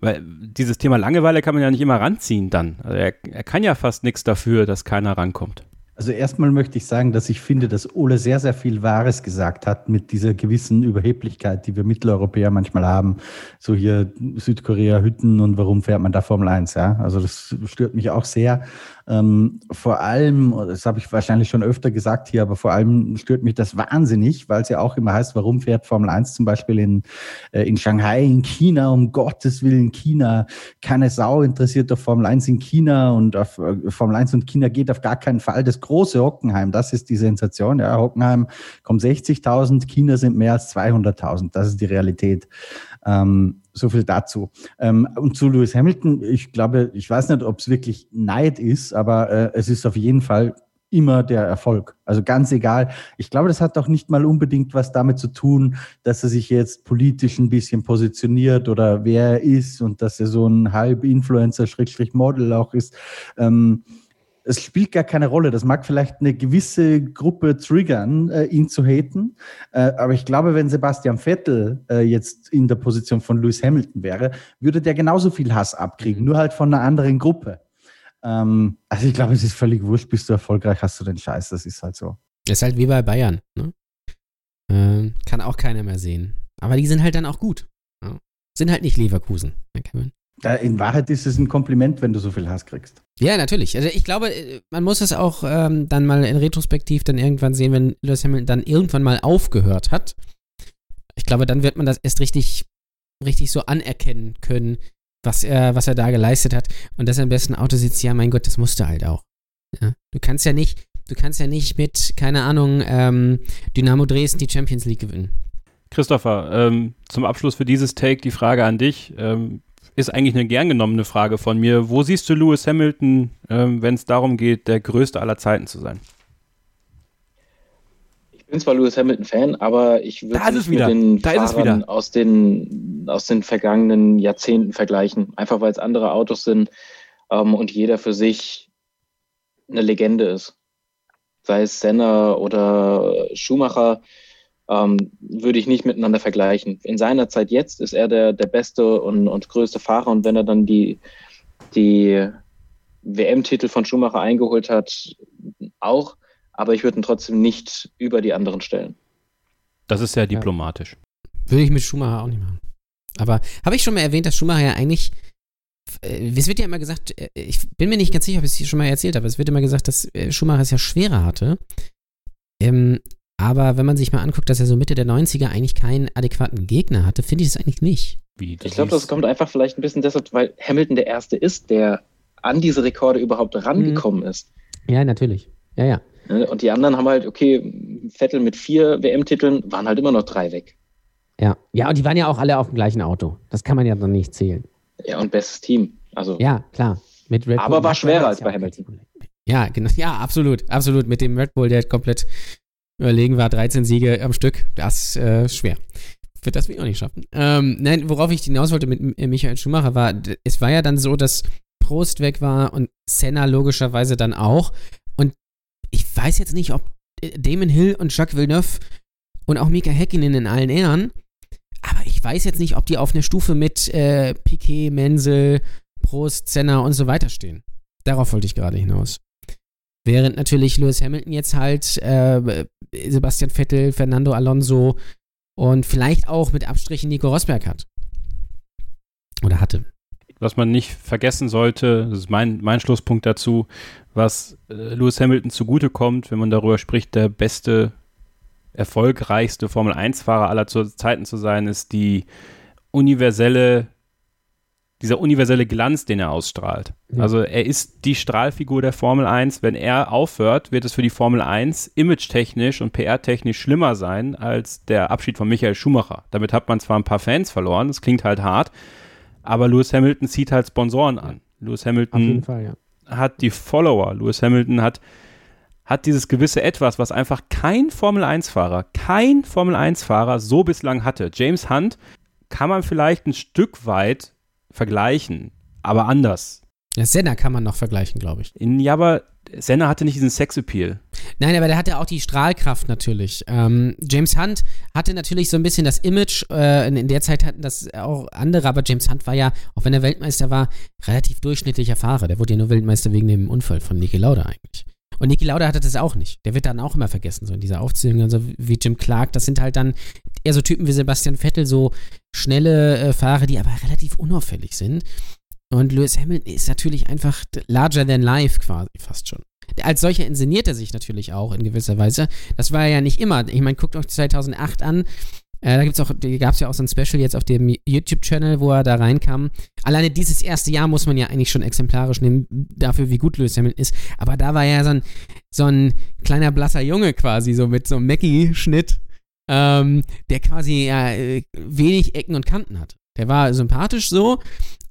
weil dieses Thema Langeweile kann man ja nicht immer ranziehen dann. Also er, er kann ja fast nichts dafür, dass keiner rankommt. Also erstmal möchte ich sagen, dass ich finde, dass Ole sehr, sehr viel Wahres gesagt hat mit dieser gewissen Überheblichkeit, die wir Mitteleuropäer manchmal haben. So hier Südkorea, Hütten und warum fährt man da Formel 1, ja? Also das stört mich auch sehr. Ähm, vor allem, das habe ich wahrscheinlich schon öfter gesagt hier, aber vor allem stört mich das wahnsinnig, weil es ja auch immer heißt, warum fährt Formel 1 zum Beispiel in, äh, in Shanghai, in China, um Gottes Willen China. Keine Sau interessiert auf Formel 1 in China und auf äh, Formel 1 und China geht auf gar keinen Fall. Das große Hockenheim, das ist die Sensation. Ja, Hockenheim kommen 60.000, China sind mehr als 200.000. Das ist die Realität. Ähm, so viel dazu. Ähm, und zu Lewis Hamilton, ich glaube, ich weiß nicht, ob es wirklich Neid ist, aber äh, es ist auf jeden Fall immer der Erfolg. Also ganz egal. Ich glaube, das hat auch nicht mal unbedingt was damit zu tun, dass er sich jetzt politisch ein bisschen positioniert oder wer er ist und dass er so ein halb Influencer, Schrägstrich Model auch ist. Ähm, es spielt gar keine Rolle. Das mag vielleicht eine gewisse Gruppe triggern, äh, ihn zu haten. Äh, aber ich glaube, wenn Sebastian Vettel äh, jetzt in der Position von Lewis Hamilton wäre, würde der genauso viel Hass abkriegen, mhm. nur halt von einer anderen Gruppe. Ähm, also ich glaube, es ist völlig wurscht, bist du erfolgreich, hast du den Scheiß. Das ist halt so. Das ist halt wie bei Bayern. Ne? Ähm, kann auch keiner mehr sehen. Aber die sind halt dann auch gut. Ja? Sind halt nicht Leverkusen, ne, Kevin. In Wahrheit ist es ein Kompliment, wenn du so viel Hass kriegst. Ja, natürlich. Also ich glaube, äh, man muss es auch ähm, dann mal in Retrospektiv dann irgendwann sehen, wenn Lewis Hamilton dann irgendwann mal aufgehört hat. Ich glaube, dann wird man das erst richtig, richtig so anerkennen können, was er, was er da geleistet hat. Und dass er im besten Auto sitzt, ja, mein Gott, das musste halt auch. Ja? Du kannst ja nicht, du kannst ja nicht mit, keine Ahnung, ähm, Dynamo Dresden die Champions League gewinnen. Christopher, ähm, zum Abschluss für dieses Take die Frage an dich. Ähm, ist eigentlich eine gern genommene Frage von mir. Wo siehst du Lewis Hamilton, ähm, wenn es darum geht, der größte aller Zeiten zu sein? Ich bin zwar Lewis Hamilton-Fan, aber ich würde es mit den da Fahrern aus den, aus den vergangenen Jahrzehnten vergleichen. Einfach weil es andere Autos sind ähm, und jeder für sich eine Legende ist. Sei es Senna oder Schumacher ähm, würde ich nicht miteinander vergleichen. In seiner Zeit jetzt ist er der, der beste und, und größte Fahrer und wenn er dann die, die WM-Titel von Schumacher eingeholt hat, auch, aber ich würde ihn trotzdem nicht über die anderen stellen. Das ist sehr diplomatisch. Ja. Würde ich mit Schumacher auch nicht machen. Aber habe ich schon mal erwähnt, dass Schumacher ja eigentlich äh, es wird ja immer gesagt, äh, ich bin mir nicht ganz sicher, ob ich es hier schon mal erzählt habe, es wird immer gesagt, dass äh, Schumacher es ja schwerer hatte. Ähm, aber wenn man sich mal anguckt, dass er so Mitte der 90er eigentlich keinen adäquaten Gegner hatte, finde ich es eigentlich nicht. Wie, ich glaube, das kommt einfach vielleicht ein bisschen deshalb, weil Hamilton der Erste ist, der an diese Rekorde überhaupt rangekommen mhm. ist. Ja, natürlich. Ja, ja. Ne, und die anderen haben halt, okay, Vettel mit vier WM-Titeln waren halt immer noch drei weg. Ja, ja, und die waren ja auch alle auf dem gleichen Auto. Das kann man ja dann nicht zählen. Ja, und bestes Team. Also. Ja, klar. Mit Red aber war schwerer als bei Hamilton. Ja, genau. Ja, absolut. Absolut. Mit dem Red Bull, der komplett überlegen war, 13 Siege am Stück, das äh, schwer. Wird das wir auch nicht schaffen. Ähm, nein, worauf ich hinaus wollte mit Michael Schumacher war, es war ja dann so, dass Prost weg war und Senna logischerweise dann auch. Und ich weiß jetzt nicht, ob äh, Damon Hill und Jacques Villeneuve und auch Mika Häkkinen in allen Ehren, aber ich weiß jetzt nicht, ob die auf einer Stufe mit äh, Piquet, Menzel, Prost, Senna und so weiter stehen. Darauf wollte ich gerade hinaus. Während natürlich Lewis Hamilton jetzt halt äh, Sebastian Vettel, Fernando Alonso und vielleicht auch mit Abstrichen Nico Rosberg hat. Oder hatte. Was man nicht vergessen sollte, das ist mein, mein Schlusspunkt dazu, was äh, Lewis Hamilton zugutekommt, wenn man darüber spricht, der beste, erfolgreichste Formel-1-Fahrer aller Zeiten zu sein, ist die universelle dieser universelle Glanz, den er ausstrahlt. Ja. Also er ist die Strahlfigur der Formel 1. Wenn er aufhört, wird es für die Formel 1 image-technisch und PR-technisch schlimmer sein als der Abschied von Michael Schumacher. Damit hat man zwar ein paar Fans verloren, das klingt halt hart, aber Lewis Hamilton zieht halt Sponsoren an. Lewis Hamilton Fall, ja. hat die Follower. Lewis Hamilton hat, hat dieses gewisse Etwas, was einfach kein Formel-1-Fahrer, kein Formel-1-Fahrer so bislang hatte. James Hunt kann man vielleicht ein Stück weit vergleichen, aber anders. Ja, Senna kann man noch vergleichen, glaube ich. In, ja, aber Senna hatte nicht diesen Sexappeal. Nein, aber der hatte auch die Strahlkraft natürlich. Ähm, James Hunt hatte natürlich so ein bisschen das Image, äh, in, in, der Zeit hatten das auch andere, aber James Hunt war ja, auch wenn er Weltmeister war, relativ durchschnittlicher Fahrer. Der wurde ja nur Weltmeister wegen dem Unfall von Niki Lauda eigentlich. Und Niki Lauda hatte das auch nicht. Der wird dann auch immer vergessen, so in dieser Aufzählung, also wie Jim Clark. Das sind halt dann eher so Typen wie Sebastian Vettel, so schnelle äh, Fahrer, die aber relativ unauffällig sind. Und Lewis Hamilton ist natürlich einfach larger than life quasi fast schon. Als solcher inszeniert er sich natürlich auch in gewisser Weise. Das war ja nicht immer. Ich meine, guckt euch 2008 an. Äh, da gibt's auch, gab es ja auch so ein Special jetzt auf dem YouTube-Channel, wo er da reinkam. Alleine dieses erste Jahr muss man ja eigentlich schon exemplarisch nehmen dafür, wie gut Lewis Hamilton ist. Aber da war er ja so ein, so ein kleiner blasser Junge quasi, so mit so einem Mackie-Schnitt, ähm, der quasi ja, wenig Ecken und Kanten hat. Der war sympathisch so,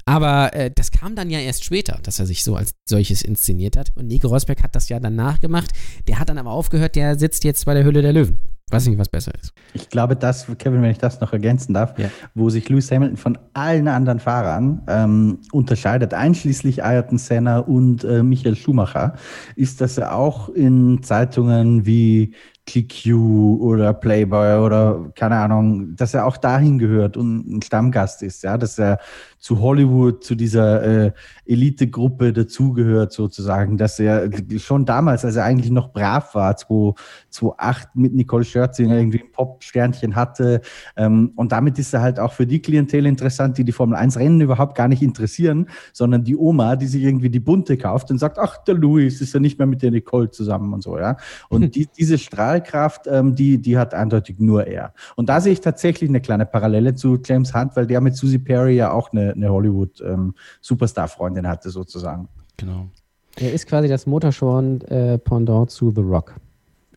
aber äh, das kam dann ja erst später, dass er sich so als solches inszeniert hat. Und Nico Rosberg hat das ja dann nachgemacht. Der hat dann aber aufgehört, der sitzt jetzt bei der Hülle der Löwen. Weiß nicht, was besser ist. Ich glaube, das, Kevin, wenn ich das noch ergänzen darf, ja. wo sich Lewis Hamilton von allen anderen Fahrern ähm, unterscheidet, einschließlich Ayrton Senna und äh, Michael Schumacher, ist, dass er auch in Zeitungen wie GQ oder Playboy oder keine Ahnung, dass er auch dahin gehört und ein Stammgast ist, ja, dass er zu Hollywood, zu dieser äh, Elitegruppe dazugehört sozusagen, dass er schon damals, als er eigentlich noch brav war, 2008 mit Nicole Scherzinger irgendwie ein Pop-Sternchen hatte ähm, und damit ist er halt auch für die Klientel interessant, die die Formel 1 Rennen überhaupt gar nicht interessieren, sondern die Oma, die sich irgendwie die bunte kauft und sagt, ach, der Louis ist ja nicht mehr mit der Nicole zusammen und so, ja. Und die, diese Strahlkraft, ähm, die, die hat eindeutig nur er. Und da sehe ich tatsächlich eine kleine Parallele zu James Hunt, weil der mit Susie Perry ja auch eine eine, Hollywood-Superstar-Freundin ähm, hatte, sozusagen. Genau. Er ist quasi das Motorsporn-Pendant äh, zu The Rock.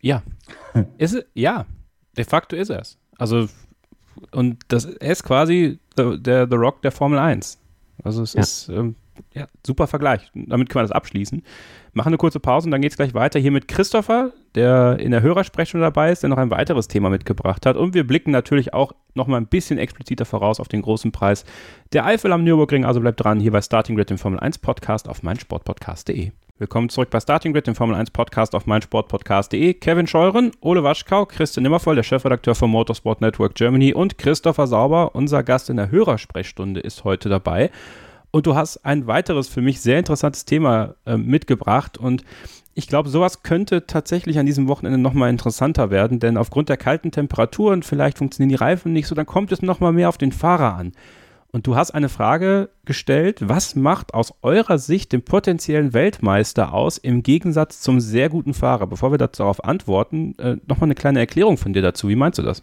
Ja. ist, ja, de facto ist er es. Also, und das, er ist quasi der, der The Rock der Formel 1. Also, es ja. ist ähm, ja, super Vergleich. Damit können wir das abschließen. Machen eine kurze Pause und dann geht es gleich weiter hier mit Christopher, der in der Hörersprechung dabei ist, der noch ein weiteres Thema mitgebracht hat. Und wir blicken natürlich auch noch mal ein bisschen expliziter voraus auf den großen Preis der Eifel am Nürburgring. Also bleibt dran hier bei Starting Grid, dem Formel 1 Podcast auf meinsportpodcast.de. Willkommen zurück bei Starting Grid, dem Formel 1 Podcast auf meinsportpodcast.de. Kevin Scheuren, Ole Waschkau, Christian Nimmervoll, der Chefredakteur vom Motorsport Network Germany und Christopher Sauber, unser Gast in der Hörersprechstunde, ist heute dabei. Und du hast ein weiteres für mich sehr interessantes Thema äh, mitgebracht. Und ich glaube, sowas könnte tatsächlich an diesem Wochenende nochmal interessanter werden, denn aufgrund der kalten Temperaturen, vielleicht funktionieren die Reifen nicht so, dann kommt es nochmal mehr auf den Fahrer an. Und du hast eine Frage gestellt, was macht aus eurer Sicht den potenziellen Weltmeister aus im Gegensatz zum sehr guten Fahrer? Bevor wir darauf antworten, äh, nochmal eine kleine Erklärung von dir dazu. Wie meinst du das?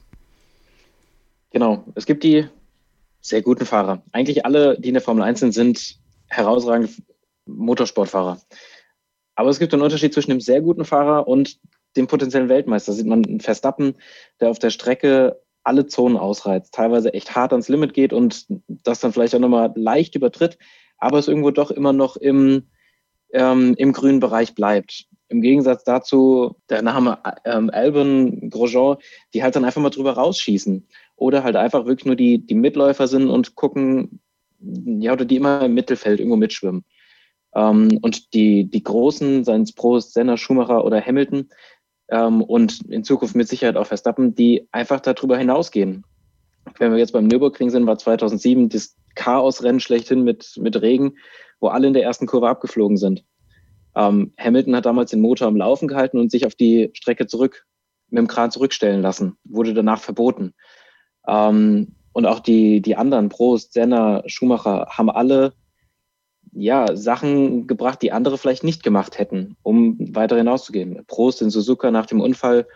Genau, es gibt die sehr guten Fahrer. Eigentlich alle, die in der Formel 1 sind, sind herausragende Motorsportfahrer. Aber es gibt einen Unterschied zwischen dem sehr guten Fahrer und dem potenziellen Weltmeister. Da sieht man einen Verstappen, der auf der Strecke alle Zonen ausreizt, teilweise echt hart ans Limit geht und das dann vielleicht auch nochmal leicht übertritt, aber es irgendwo doch immer noch im, ähm, im grünen Bereich bleibt. Im Gegensatz dazu der Name ähm, Albon Grosjean, die halt dann einfach mal drüber rausschießen oder halt einfach wirklich nur die, die Mitläufer sind und gucken, ja, oder die immer im Mittelfeld irgendwo mitschwimmen. Ähm, und die, die Großen, seien es Prost, Senna, Schumacher oder Hamilton ähm, und in Zukunft mit Sicherheit auch Verstappen, die einfach darüber hinausgehen. Wenn wir jetzt beim Nürburgring sind, war 2007 das Chaosrennen schlechthin mit, mit Regen, wo alle in der ersten Kurve abgeflogen sind. Ähm, Hamilton hat damals den Motor am Laufen gehalten und sich auf die Strecke zurück mit dem Kran zurückstellen lassen, wurde danach verboten. Ähm, und auch die, die anderen, Prost, Senna, Schumacher, haben alle ja, Sachen gebracht, die andere vielleicht nicht gemacht hätten, um weiter hinauszugehen. Prost in Suzuka nach dem Unfall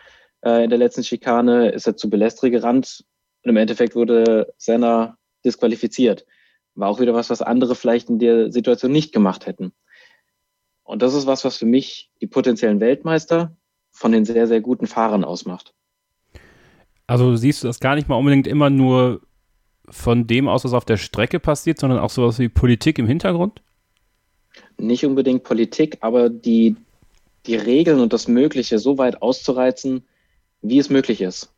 äh, in der letzten Schikane ist er zu Belestri gerannt und im Endeffekt wurde Senna disqualifiziert. war auch wieder was, was andere vielleicht in der Situation nicht gemacht hätten. Und das ist was, was für mich die potenziellen Weltmeister von den sehr, sehr guten Fahrern ausmacht. Also siehst du das gar nicht mal unbedingt immer nur von dem aus, was auf der Strecke passiert, sondern auch sowas wie Politik im Hintergrund? Nicht unbedingt Politik, aber die, die Regeln und das Mögliche so weit auszureizen, wie es möglich ist.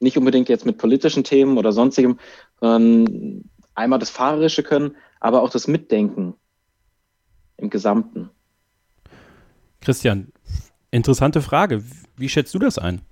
Nicht unbedingt jetzt mit politischen Themen oder sonstigem, sondern einmal das Fahrerische können, aber auch das Mitdenken im Gesamten. Christian, interessante Frage. Wie schätzt du das ein?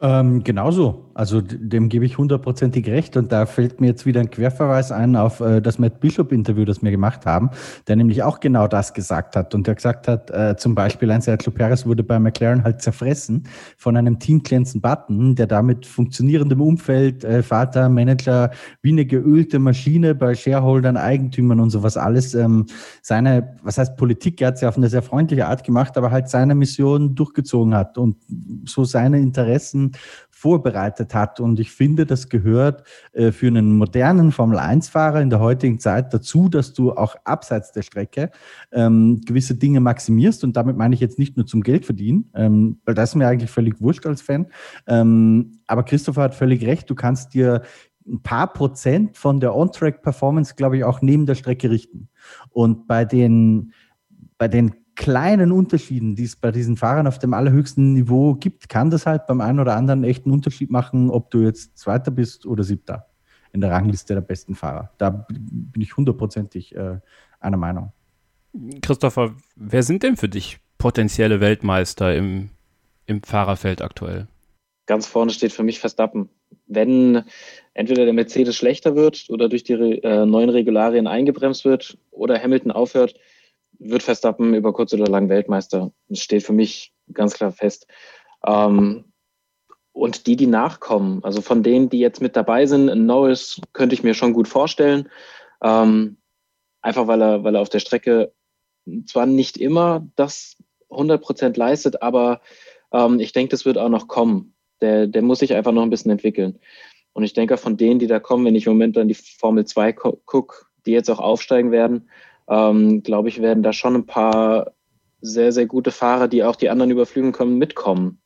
Ähm, genauso. Also dem gebe ich hundertprozentig recht. Und da fällt mir jetzt wieder ein Querverweis ein auf äh, das Matt Bishop-Interview, das wir gemacht haben, der nämlich auch genau das gesagt hat. Und der gesagt hat, äh, zum Beispiel ein Sergio Perez wurde bei McLaren halt zerfressen von einem Team Clancy Button, der damit funktionierendem Umfeld, äh, Vater, Manager, wie eine geölte Maschine bei Shareholdern, Eigentümern und sowas alles, ähm, seine, was heißt Politik, er hat sie auf eine sehr freundliche Art gemacht, aber halt seine Mission durchgezogen hat und so seine Interessen vorbereitet hat. Und ich finde, das gehört äh, für einen modernen Formel-1-Fahrer in der heutigen Zeit dazu, dass du auch abseits der Strecke ähm, gewisse Dinge maximierst. Und damit meine ich jetzt nicht nur zum Geld verdienen, ähm, weil das ist mir eigentlich völlig wurscht als Fan. Ähm, aber Christopher hat völlig recht, du kannst dir ein paar Prozent von der On-Track-Performance, glaube ich, auch neben der Strecke richten. Und bei den, bei den kleinen Unterschieden, die es bei diesen Fahrern auf dem allerhöchsten Niveau gibt, kann das halt beim einen oder anderen echten Unterschied machen, ob du jetzt Zweiter bist oder Siebter in der Rangliste der besten Fahrer. Da bin ich hundertprozentig äh, einer Meinung. Christopher, wer sind denn für dich potenzielle Weltmeister im, im Fahrerfeld aktuell? Ganz vorne steht für mich Verstappen. Wenn entweder der Mercedes schlechter wird oder durch die äh, neuen Regularien eingebremst wird oder Hamilton aufhört, wird Verstappen über kurz oder lang Weltmeister. Das steht für mich ganz klar fest. Ähm, und die, die nachkommen, also von denen, die jetzt mit dabei sind, Norris könnte ich mir schon gut vorstellen. Ähm, einfach weil er, weil er auf der Strecke zwar nicht immer das 100% leistet, aber ähm, ich denke, das wird auch noch kommen. Der, der muss sich einfach noch ein bisschen entwickeln. Und ich denke, von denen, die da kommen, wenn ich im Moment an die Formel 2 gucke, die jetzt auch aufsteigen werden, ähm, glaube ich, werden da schon ein paar sehr, sehr gute Fahrer, die auch die anderen überflügen können, mitkommen.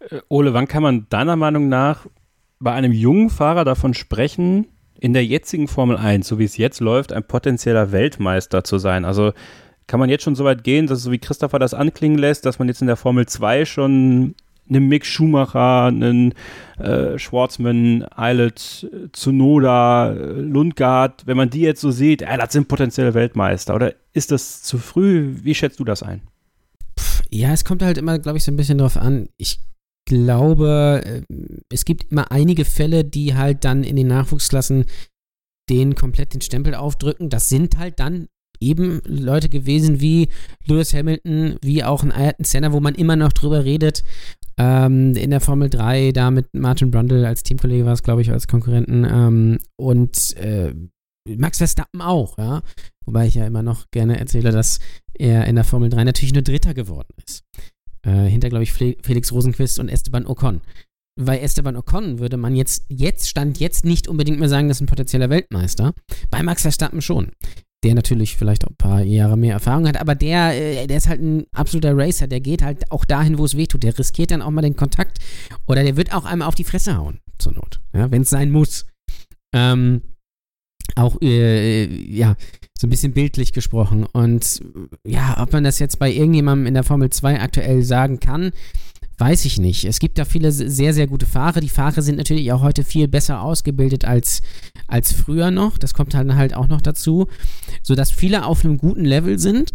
Äh, Ole, wann kann man deiner Meinung nach bei einem jungen Fahrer davon sprechen, in der jetzigen Formel 1, so wie es jetzt läuft, ein potenzieller Weltmeister zu sein? Also kann man jetzt schon so weit gehen, dass so wie Christopher das anklingen lässt, dass man jetzt in der Formel 2 schon einen Mick Schumacher, einen äh, Schwarzman, Eilert, Zunoda, Lundgaard, wenn man die jetzt so sieht, äh, das sind potenzielle Weltmeister. Oder ist das zu früh? Wie schätzt du das ein? Ja, es kommt halt immer, glaube ich, so ein bisschen drauf an. Ich glaube, äh, es gibt immer einige Fälle, die halt dann in den Nachwuchsklassen den komplett den Stempel aufdrücken. Das sind halt dann eben Leute gewesen wie Lewis Hamilton, wie auch ein Ayrton Senna, wo man immer noch drüber redet ähm, in der Formel 3, da mit Martin Brundle als Teamkollege war es, glaube ich, als Konkurrenten. Ähm, und äh, Max Verstappen auch, ja. Wobei ich ja immer noch gerne erzähle, dass er in der Formel 3 natürlich nur Dritter geworden ist. Äh, hinter, glaube ich, Felix Rosenquist und Esteban Ocon. Bei Esteban Ocon würde man jetzt, jetzt, Stand jetzt nicht unbedingt mehr sagen, das ist ein potenzieller Weltmeister. Bei Max Verstappen schon der natürlich vielleicht auch ein paar Jahre mehr Erfahrung hat, aber der, äh, der ist halt ein absoluter Racer, der geht halt auch dahin, wo es weh tut. Der riskiert dann auch mal den Kontakt oder der wird auch einmal auf die Fresse hauen, zur Not, ja, wenn es sein muss. Ähm, auch, äh, ja, so ein bisschen bildlich gesprochen. Und ja, ob man das jetzt bei irgendjemandem in der Formel 2 aktuell sagen kann, Weiß ich nicht. Es gibt da viele sehr, sehr gute Fahrer. Die Fahrer sind natürlich auch heute viel besser ausgebildet als, als früher noch. Das kommt dann halt auch noch dazu. Sodass viele auf einem guten Level sind,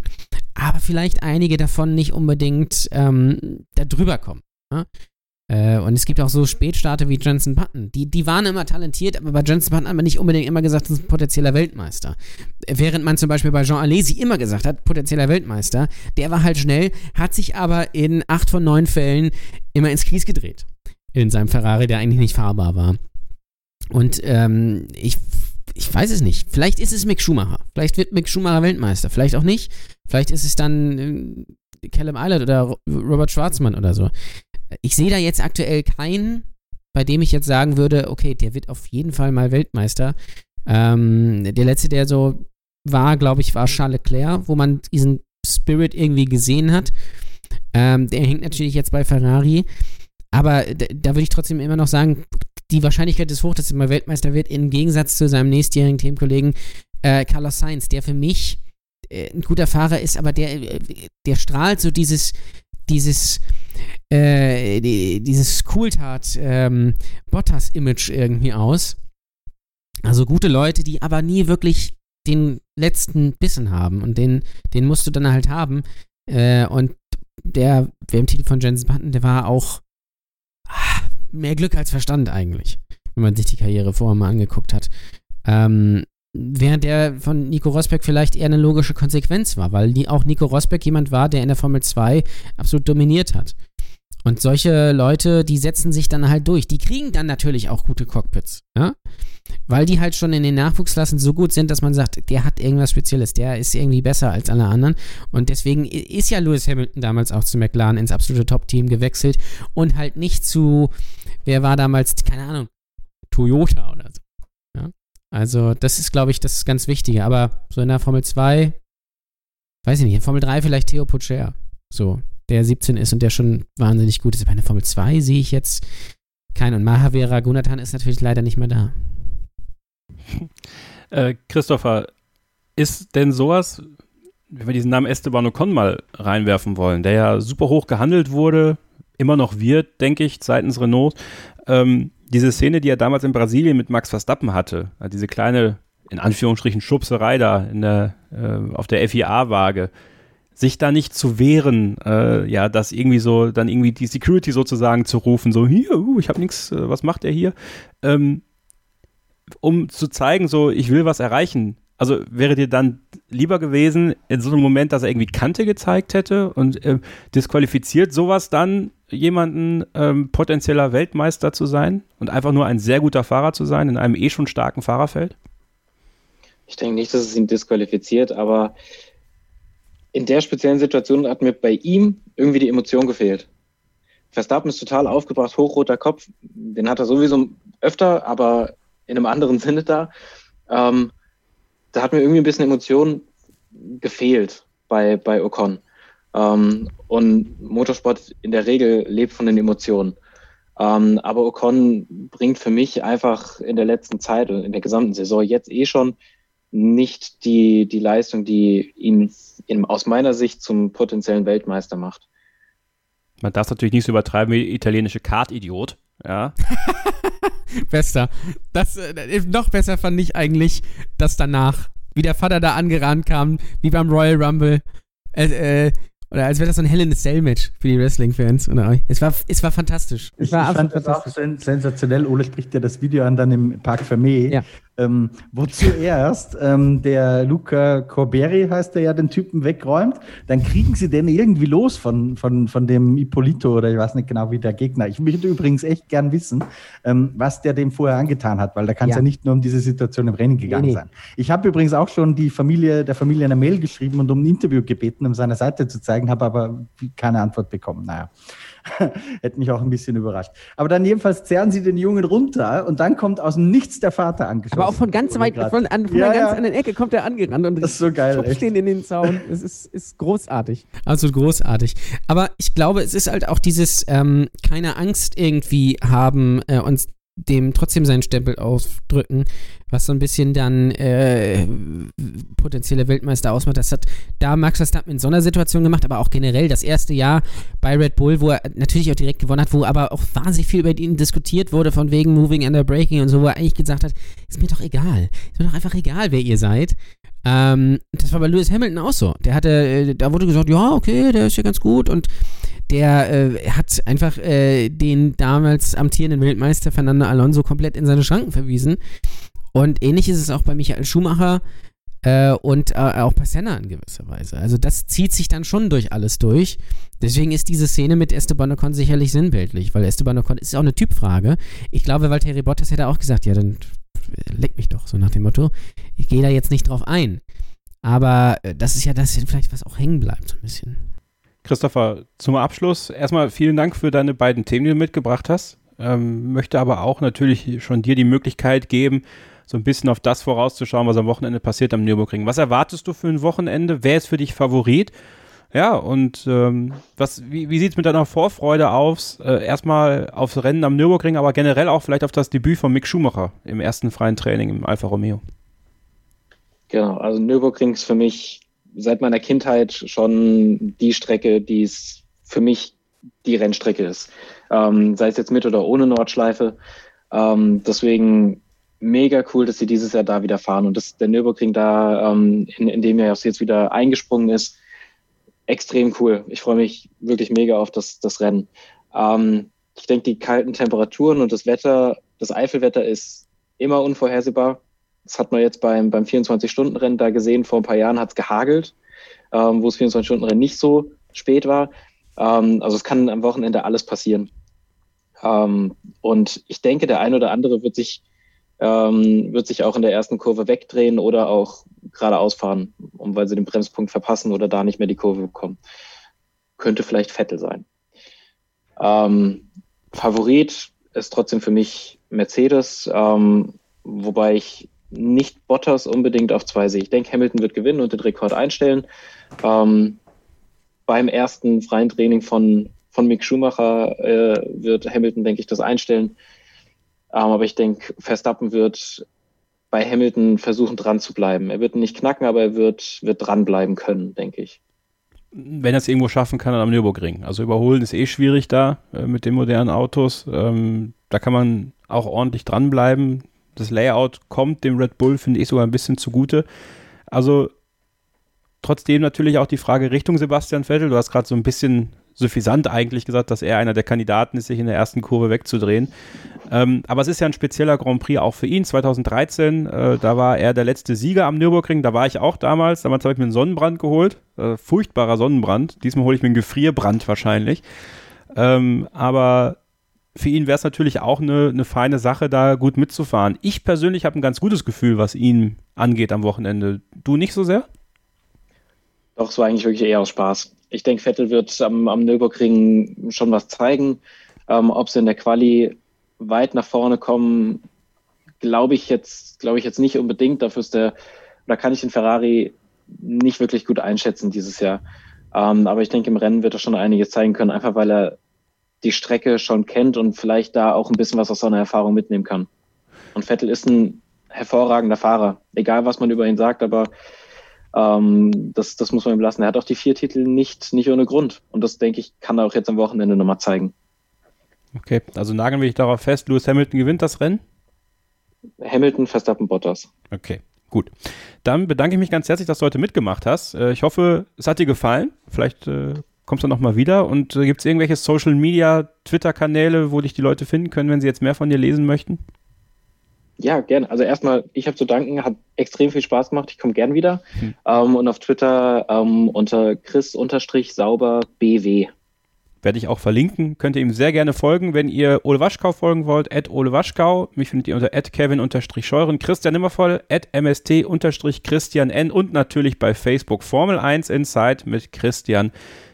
aber vielleicht einige davon nicht unbedingt ähm, da drüber kommen. Ne? Äh, und es gibt auch so Spätstarter wie Jensen Button. Die, die waren immer talentiert, aber bei Jensen Button hat man nicht unbedingt immer gesagt, das ist ein potenzieller Weltmeister. Während man zum Beispiel bei Jean Alesi immer gesagt hat, potenzieller Weltmeister, der war halt schnell, hat sich aber in acht von neun Fällen immer ins Kies gedreht. In seinem Ferrari, der eigentlich nicht fahrbar war. Und ähm, ich, ich weiß es nicht. Vielleicht ist es Mick Schumacher. Vielleicht wird Mick Schumacher Weltmeister. Vielleicht auch nicht. Vielleicht ist es dann äh, Callum Eilert oder Robert Schwarzmann oder so ich sehe da jetzt aktuell keinen, bei dem ich jetzt sagen würde, okay, der wird auf jeden Fall mal Weltmeister. Ähm, der letzte, der so war, glaube ich, war Charles Leclerc, wo man diesen Spirit irgendwie gesehen hat. Ähm, der hängt natürlich jetzt bei Ferrari. Aber da würde ich trotzdem immer noch sagen, die Wahrscheinlichkeit ist hoch, dass er mal Weltmeister wird, im Gegensatz zu seinem nächstjährigen Teamkollegen äh, Carlos Sainz, der für mich äh, ein guter Fahrer ist, aber der, äh, der strahlt so dieses, dieses, äh, dieses Cooltat ähm, Bottas-Image irgendwie aus. Also gute Leute, die aber nie wirklich den letzten Bissen haben und den, den musst du dann halt haben. Äh, und der WM-Titel von Jensen Button, der war auch ah, mehr Glück als Verstand eigentlich, wenn man sich die Karriere vorher mal angeguckt hat. Ähm, während der von Nico Rosberg vielleicht eher eine logische Konsequenz war, weil auch Nico Rosberg jemand war, der in der Formel 2 absolut dominiert hat. Und solche Leute, die setzen sich dann halt durch. Die kriegen dann natürlich auch gute Cockpits, ja? Weil die halt schon in den Nachwuchsklassen so gut sind, dass man sagt, der hat irgendwas Spezielles, der ist irgendwie besser als alle anderen. Und deswegen ist ja Lewis Hamilton damals auch zu McLaren ins absolute Top-Team gewechselt und halt nicht zu, wer war damals, keine Ahnung, Toyota oder so. Also, das ist, glaube ich, das ganz Wichtige. Aber so in der Formel 2, weiß ich nicht, in Formel 3 vielleicht Theo Pocher. So, der 17 ist und der schon wahnsinnig gut ist. Bei der Formel 2 sehe ich jetzt keinen. Und Mahavira Gunathan ist natürlich leider nicht mehr da. Äh, Christopher, ist denn sowas, wenn wir diesen Namen Esteban Ocon mal reinwerfen wollen, der ja super hoch gehandelt wurde, immer noch wird, denke ich, seitens Renault, ähm, diese Szene, die er damals in Brasilien mit Max Verstappen hatte, also diese kleine, in Anführungsstrichen, Schubserei da in der, äh, auf der FIA-Waage, sich da nicht zu wehren, äh, ja, das irgendwie so, dann irgendwie die Security sozusagen zu rufen, so, hier, uh, ich habe nichts, äh, was macht er hier? Ähm, um zu zeigen, so, ich will was erreichen. Also wäre dir dann lieber gewesen, in so einem Moment, dass er irgendwie Kante gezeigt hätte und äh, disqualifiziert sowas dann, jemanden ähm, potenzieller Weltmeister zu sein und einfach nur ein sehr guter Fahrer zu sein in einem eh schon starken Fahrerfeld? Ich denke nicht, dass es ihn disqualifiziert, aber in der speziellen Situation hat mir bei ihm irgendwie die Emotion gefehlt. Verstappen ist total aufgebracht, hochroter Kopf. Den hat er sowieso öfter, aber in einem anderen Sinne da. Ähm, da hat mir irgendwie ein bisschen Emotion gefehlt bei, bei Ocon. Ähm, und Motorsport in der Regel lebt von den Emotionen. Ähm, aber Ocon bringt für mich einfach in der letzten Zeit und in der gesamten Saison jetzt eh schon nicht die, die Leistung, die ihn in, aus meiner Sicht zum potenziellen Weltmeister macht. Man darf es natürlich nicht so übertreiben wie italienische Kartidiot. Ja. Bester. Das äh, noch besser fand ich eigentlich, dass danach, wie der Vater da angerannt kam, wie beim Royal Rumble. Äh, äh, oder als wäre das so ein Hell in a Cell Match für die Wrestling-Fans. Es war, es war fantastisch. Ich, war ich fand das auch sensationell. Ole spricht ja das Video an dann im Park Fermé. Ja ähm, wo zuerst ähm, der Luca Corberi, heißt er ja, den Typen wegräumt. Dann kriegen sie den irgendwie los von, von, von dem Ippolito oder ich weiß nicht genau, wie der Gegner. Ich möchte übrigens echt gern wissen, ähm, was der dem vorher angetan hat, weil da kann es ja. ja. nicht nur um diese Situation im Rennen gegangen nee, nee. sein. Ich habe übrigens auch schon die Familie, der Familie eine Mail geschrieben und um ein Interview gebeten, um seine Seite zu zeigen, habe aber keine Antwort bekommen. Naja. Hätte mich auch ein bisschen überrascht. Aber dann jedenfalls zerren sie den Jungen runter und dann kommt aus dem Nichts der Vater angeschossen. Aber auch von ganz weit, von, an, von ja, der ganz ja. anderen Ecke kommt er angerannt und das ist so geil. stehen in den Zaun. Es ist, ist großartig. Also großartig. Aber ich glaube, es ist halt auch dieses ähm, keine Angst irgendwie haben, äh, uns dem trotzdem seinen Stempel aufdrücken, was so ein bisschen dann äh, potenzielle Weltmeister ausmacht. Das hat da Max Verstappen in so einer Situation gemacht, aber auch generell das erste Jahr bei Red Bull, wo er natürlich auch direkt gewonnen hat, wo aber auch wahnsinnig viel über ihn diskutiert wurde, von wegen Moving under Breaking und so, wo er eigentlich gesagt hat, ist mir doch egal. Ist mir doch einfach egal, wer ihr seid. Ähm, das war bei Lewis Hamilton auch so. Der hatte, äh, da wurde gesagt, ja, okay, der ist ja ganz gut und der äh, hat einfach äh, den damals amtierenden Weltmeister Fernando Alonso komplett in seine Schranken verwiesen. Und ähnlich ist es auch bei Michael Schumacher äh, und äh, auch bei Senna in gewisser Weise. Also das zieht sich dann schon durch alles durch. Deswegen ist diese Szene mit Esteban Ocon sicherlich sinnbildlich, weil Esteban Ocon ist auch eine Typfrage. Ich glaube, Valtteri Bottas hätte auch gesagt, ja, dann leck mich doch, so nach dem Motto. Ich gehe da jetzt nicht drauf ein. Aber äh, das ist ja das vielleicht, was auch hängen bleibt, so ein bisschen. Christopher, zum Abschluss erstmal vielen Dank für deine beiden Themen, die du mitgebracht hast. Ähm, möchte aber auch natürlich schon dir die Möglichkeit geben, so ein bisschen auf das vorauszuschauen, was am Wochenende passiert am Nürburgring. Was erwartest du für ein Wochenende? Wer ist für dich Favorit? Ja, und ähm, was, wie, wie sieht es mit deiner Vorfreude aus? Äh, erstmal aufs Rennen am Nürburgring, aber generell auch vielleicht auf das Debüt von Mick Schumacher im ersten freien Training im Alfa Romeo. Genau, also Nürburgring ist für mich seit meiner Kindheit schon die Strecke, die es für mich die Rennstrecke ist. Ähm, sei es jetzt mit oder ohne Nordschleife. Ähm, deswegen mega cool, dass sie dieses Jahr da wieder fahren und dass der Nürburgring da, ähm, in, in dem er jetzt wieder eingesprungen ist, extrem cool. Ich freue mich wirklich mega auf das, das Rennen. Ähm, ich denke, die kalten Temperaturen und das Wetter, das Eifelwetter ist immer unvorhersehbar. Das hat man jetzt beim, beim 24-Stunden-Rennen da gesehen. Vor ein paar Jahren hat es gehagelt, ähm, wo es 24-Stunden-Rennen nicht so spät war. Ähm, also es kann am Wochenende alles passieren. Ähm, und ich denke, der ein oder andere wird sich, ähm, wird sich auch in der ersten Kurve wegdrehen oder auch geradeaus fahren, um weil sie den Bremspunkt verpassen oder da nicht mehr die Kurve bekommen. Könnte vielleicht Vettel sein. Ähm, Favorit ist trotzdem für mich Mercedes, ähm, wobei ich nicht Bottas unbedingt auf zwei sehe. Ich denke, Hamilton wird gewinnen und den Rekord einstellen. Ähm, beim ersten freien Training von, von Mick Schumacher äh, wird Hamilton, denke ich, das einstellen. Ähm, aber ich denke, Verstappen wird bei Hamilton versuchen, dran zu bleiben. Er wird nicht knacken, aber er wird, wird dranbleiben können, denke ich. Wenn er es irgendwo schaffen kann, dann am Nürburgring. Also überholen ist eh schwierig da äh, mit den modernen Autos. Ähm, da kann man auch ordentlich dranbleiben das Layout kommt dem Red Bull, finde ich, sogar ein bisschen zugute. Also trotzdem natürlich auch die Frage Richtung Sebastian Vettel. Du hast gerade so ein bisschen suffisant eigentlich gesagt, dass er einer der Kandidaten ist, sich in der ersten Kurve wegzudrehen. Ähm, aber es ist ja ein spezieller Grand Prix auch für ihn. 2013, äh, da war er der letzte Sieger am Nürburgring. Da war ich auch damals. Damals habe ich mir einen Sonnenbrand geholt. Äh, furchtbarer Sonnenbrand. Diesmal hole ich mir einen Gefrierbrand wahrscheinlich. Ähm, aber für ihn wäre es natürlich auch eine, eine feine Sache, da gut mitzufahren. Ich persönlich habe ein ganz gutes Gefühl, was ihn angeht am Wochenende. Du nicht so sehr? Doch, es war eigentlich wirklich eher aus Spaß. Ich denke, Vettel wird am, am Nürburgring schon was zeigen. Ähm, ob sie in der Quali weit nach vorne kommen, glaube ich jetzt, glaube ich jetzt nicht unbedingt. Dafür ist der, da kann ich den Ferrari nicht wirklich gut einschätzen dieses Jahr. Ähm, aber ich denke, im Rennen wird er schon einiges zeigen können, einfach weil er die Strecke schon kennt und vielleicht da auch ein bisschen was aus seiner Erfahrung mitnehmen kann. Und Vettel ist ein hervorragender Fahrer, egal was man über ihn sagt, aber ähm, das, das muss man ihm lassen. Er hat auch die vier Titel nicht, nicht ohne Grund. Und das, denke ich, kann er auch jetzt am Wochenende nochmal zeigen. Okay, also nageln wir dich darauf fest, Lewis Hamilton gewinnt das Rennen? Hamilton, Verstappen, Bottas. Okay, gut. Dann bedanke ich mich ganz herzlich, dass du heute mitgemacht hast. Äh, ich hoffe, es hat dir gefallen. Vielleicht äh, kommst du nochmal wieder und äh, gibt es irgendwelche Social Media, Twitter-Kanäle, wo dich die Leute finden können, wenn sie jetzt mehr von dir lesen möchten? Ja, gerne. Also erstmal, ich habe zu danken, hat extrem viel Spaß gemacht. Ich komme gern wieder. Hm. Ähm, und auf Twitter ähm, unter chris-sauber-bw. Werde ich auch verlinken. Könnt ihr ihm sehr gerne folgen, wenn ihr Ole Waschkau folgen wollt. At Ole Waschkau. Mich findet ihr unter at Kevin-Scheuren. Christian Nimmervoll. At MST-Christian N. Und natürlich bei Facebook Formel 1 Inside mit Christian nimmervoll.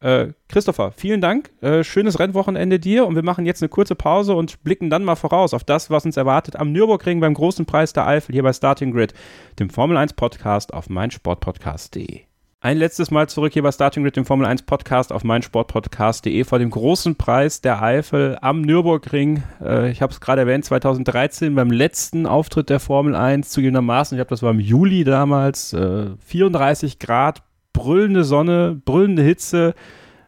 Äh, Christopher, vielen Dank. Äh, schönes Rennwochenende dir und wir machen jetzt eine kurze Pause und blicken dann mal voraus auf das, was uns erwartet am Nürburgring beim großen Preis der Eifel hier bei Starting Grid, dem Formel 1 Podcast auf meinsportpodcast.de. Ein letztes Mal zurück hier bei Starting Grid, dem Formel 1 Podcast auf meinsportpodcast.de vor dem großen Preis der Eifel am Nürburgring. Äh, ich habe es gerade erwähnt, 2013 beim letzten Auftritt der Formel 1 zugegebenermaßen. Ich habe das war im Juli damals, 34 äh, Grad brüllende Sonne, brüllende Hitze,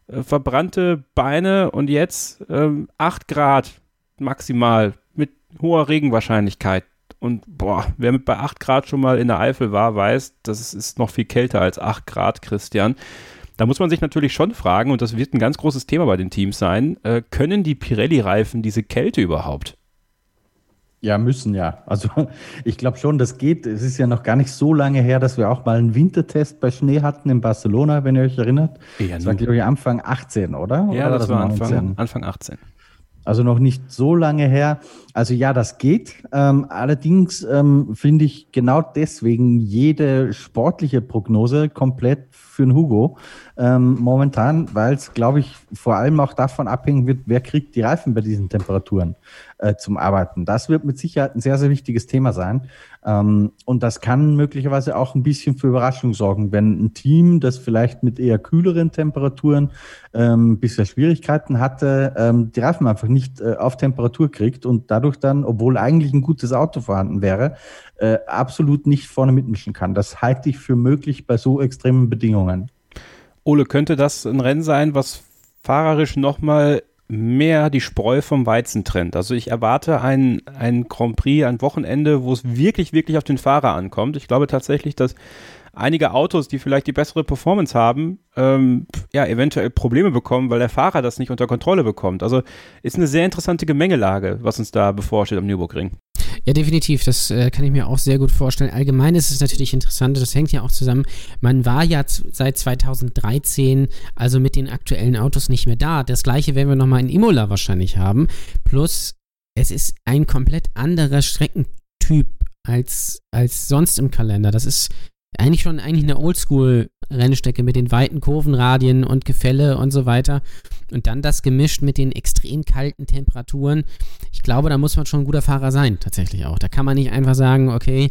äh, verbrannte Beine und jetzt ähm, 8 Grad maximal mit hoher Regenwahrscheinlichkeit. Und boah, wer mit bei 8 Grad schon mal in der Eifel war, weiß, das ist noch viel kälter als 8 Grad, Christian. Da muss man sich natürlich schon fragen, und das wird ein ganz großes Thema bei den Teams sein, äh, können die Pirelli-Reifen diese Kälte überhaupt? Ja, müssen ja. Also ich glaube schon, das geht. Es ist ja noch gar nicht so lange her, dass wir auch mal einen Wintertest bei Schnee hatten in Barcelona, wenn ihr euch erinnert. Ja, das war, glaube ich, Anfang 18, oder? Ja, oder das, war Anfang, Anfang 18. Also noch nicht so lange her. Also ja, das geht. Ähm, allerdings ähm, finde ich genau deswegen jede sportliche Prognose komplett für den Hugo ähm, momentan, weil es, glaube ich, vor allem auch davon abhängen wird, wer kriegt die Reifen bei diesen Temperaturen. äh, zum Arbeiten. Das wird mit Sicherheit ein sehr, sehr wichtiges Thema sein. Ähm, und das kann möglicherweise auch ein bisschen für Überraschung sorgen, wenn ein Team, das vielleicht mit eher kühleren Temperaturen ähm, bisher Schwierigkeiten hatte, ähm, die Reifen einfach nicht äh, auf Temperatur kriegt und dadurch dann, obwohl eigentlich ein gutes Auto vorhanden wäre, äh, absolut nicht vorne mitmischen kann. Das halte ich für möglich bei so extremen Bedingungen. Ole, könnte das ein Rennen sein, was fahrerisch nochmal mehr die Spreu vom Weizen trennt. Also ich erwarte ein, ein Grand Prix, ein Wochenende, wo es wirklich, wirklich auf den Fahrer ankommt. Ich glaube tatsächlich, dass einige Autos, die vielleicht die bessere Performance haben, ähm, ja, eventuell Probleme bekommen, weil der Fahrer das nicht unter Kontrolle bekommt. Also ist eine sehr interessante Gemengelage, was uns da bevorsteht am Nürburgring. Ja, definitiv. Das äh, kann ich mir auch sehr gut vorstellen. Allgemein ist es natürlich interessant, das hängt ja auch zusammen. Man war ja seit 2013 also mit den aktuellen Autos nicht mehr da. Das gleiche werden wir nochmal in Imola wahrscheinlich haben. Plus, es ist ein komplett anderer Streckentyp als, als sonst im Kalender. Das ist eigentlich schon eigentlich eine Oldschool-Rennstrecke mit den weiten Kurvenradien und Gefälle und so weiter. Und dann das gemischt mit den extrem kalten Temperaturen. Ich glaube, da muss man schon ein guter Fahrer sein, tatsächlich auch. Da kann man nicht einfach sagen, okay,